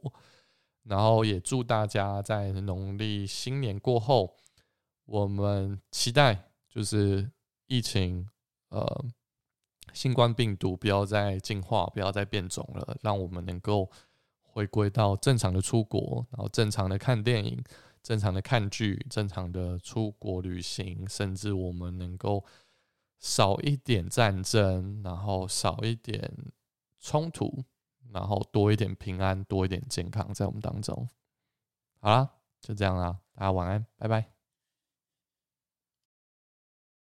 然后也祝大家在农历新年过后，我们期待就是疫情，呃，新冠病毒不要再进化，不要再变种了，让我们能够回归到正常的出国，然后正常的看电影，正常的看剧，正常的出国旅行，甚至我们能够少一点战争，然后少一点冲突。然后多一点平安，多一点健康在我们当中。好啦，就这样啦，大家晚安，拜拜。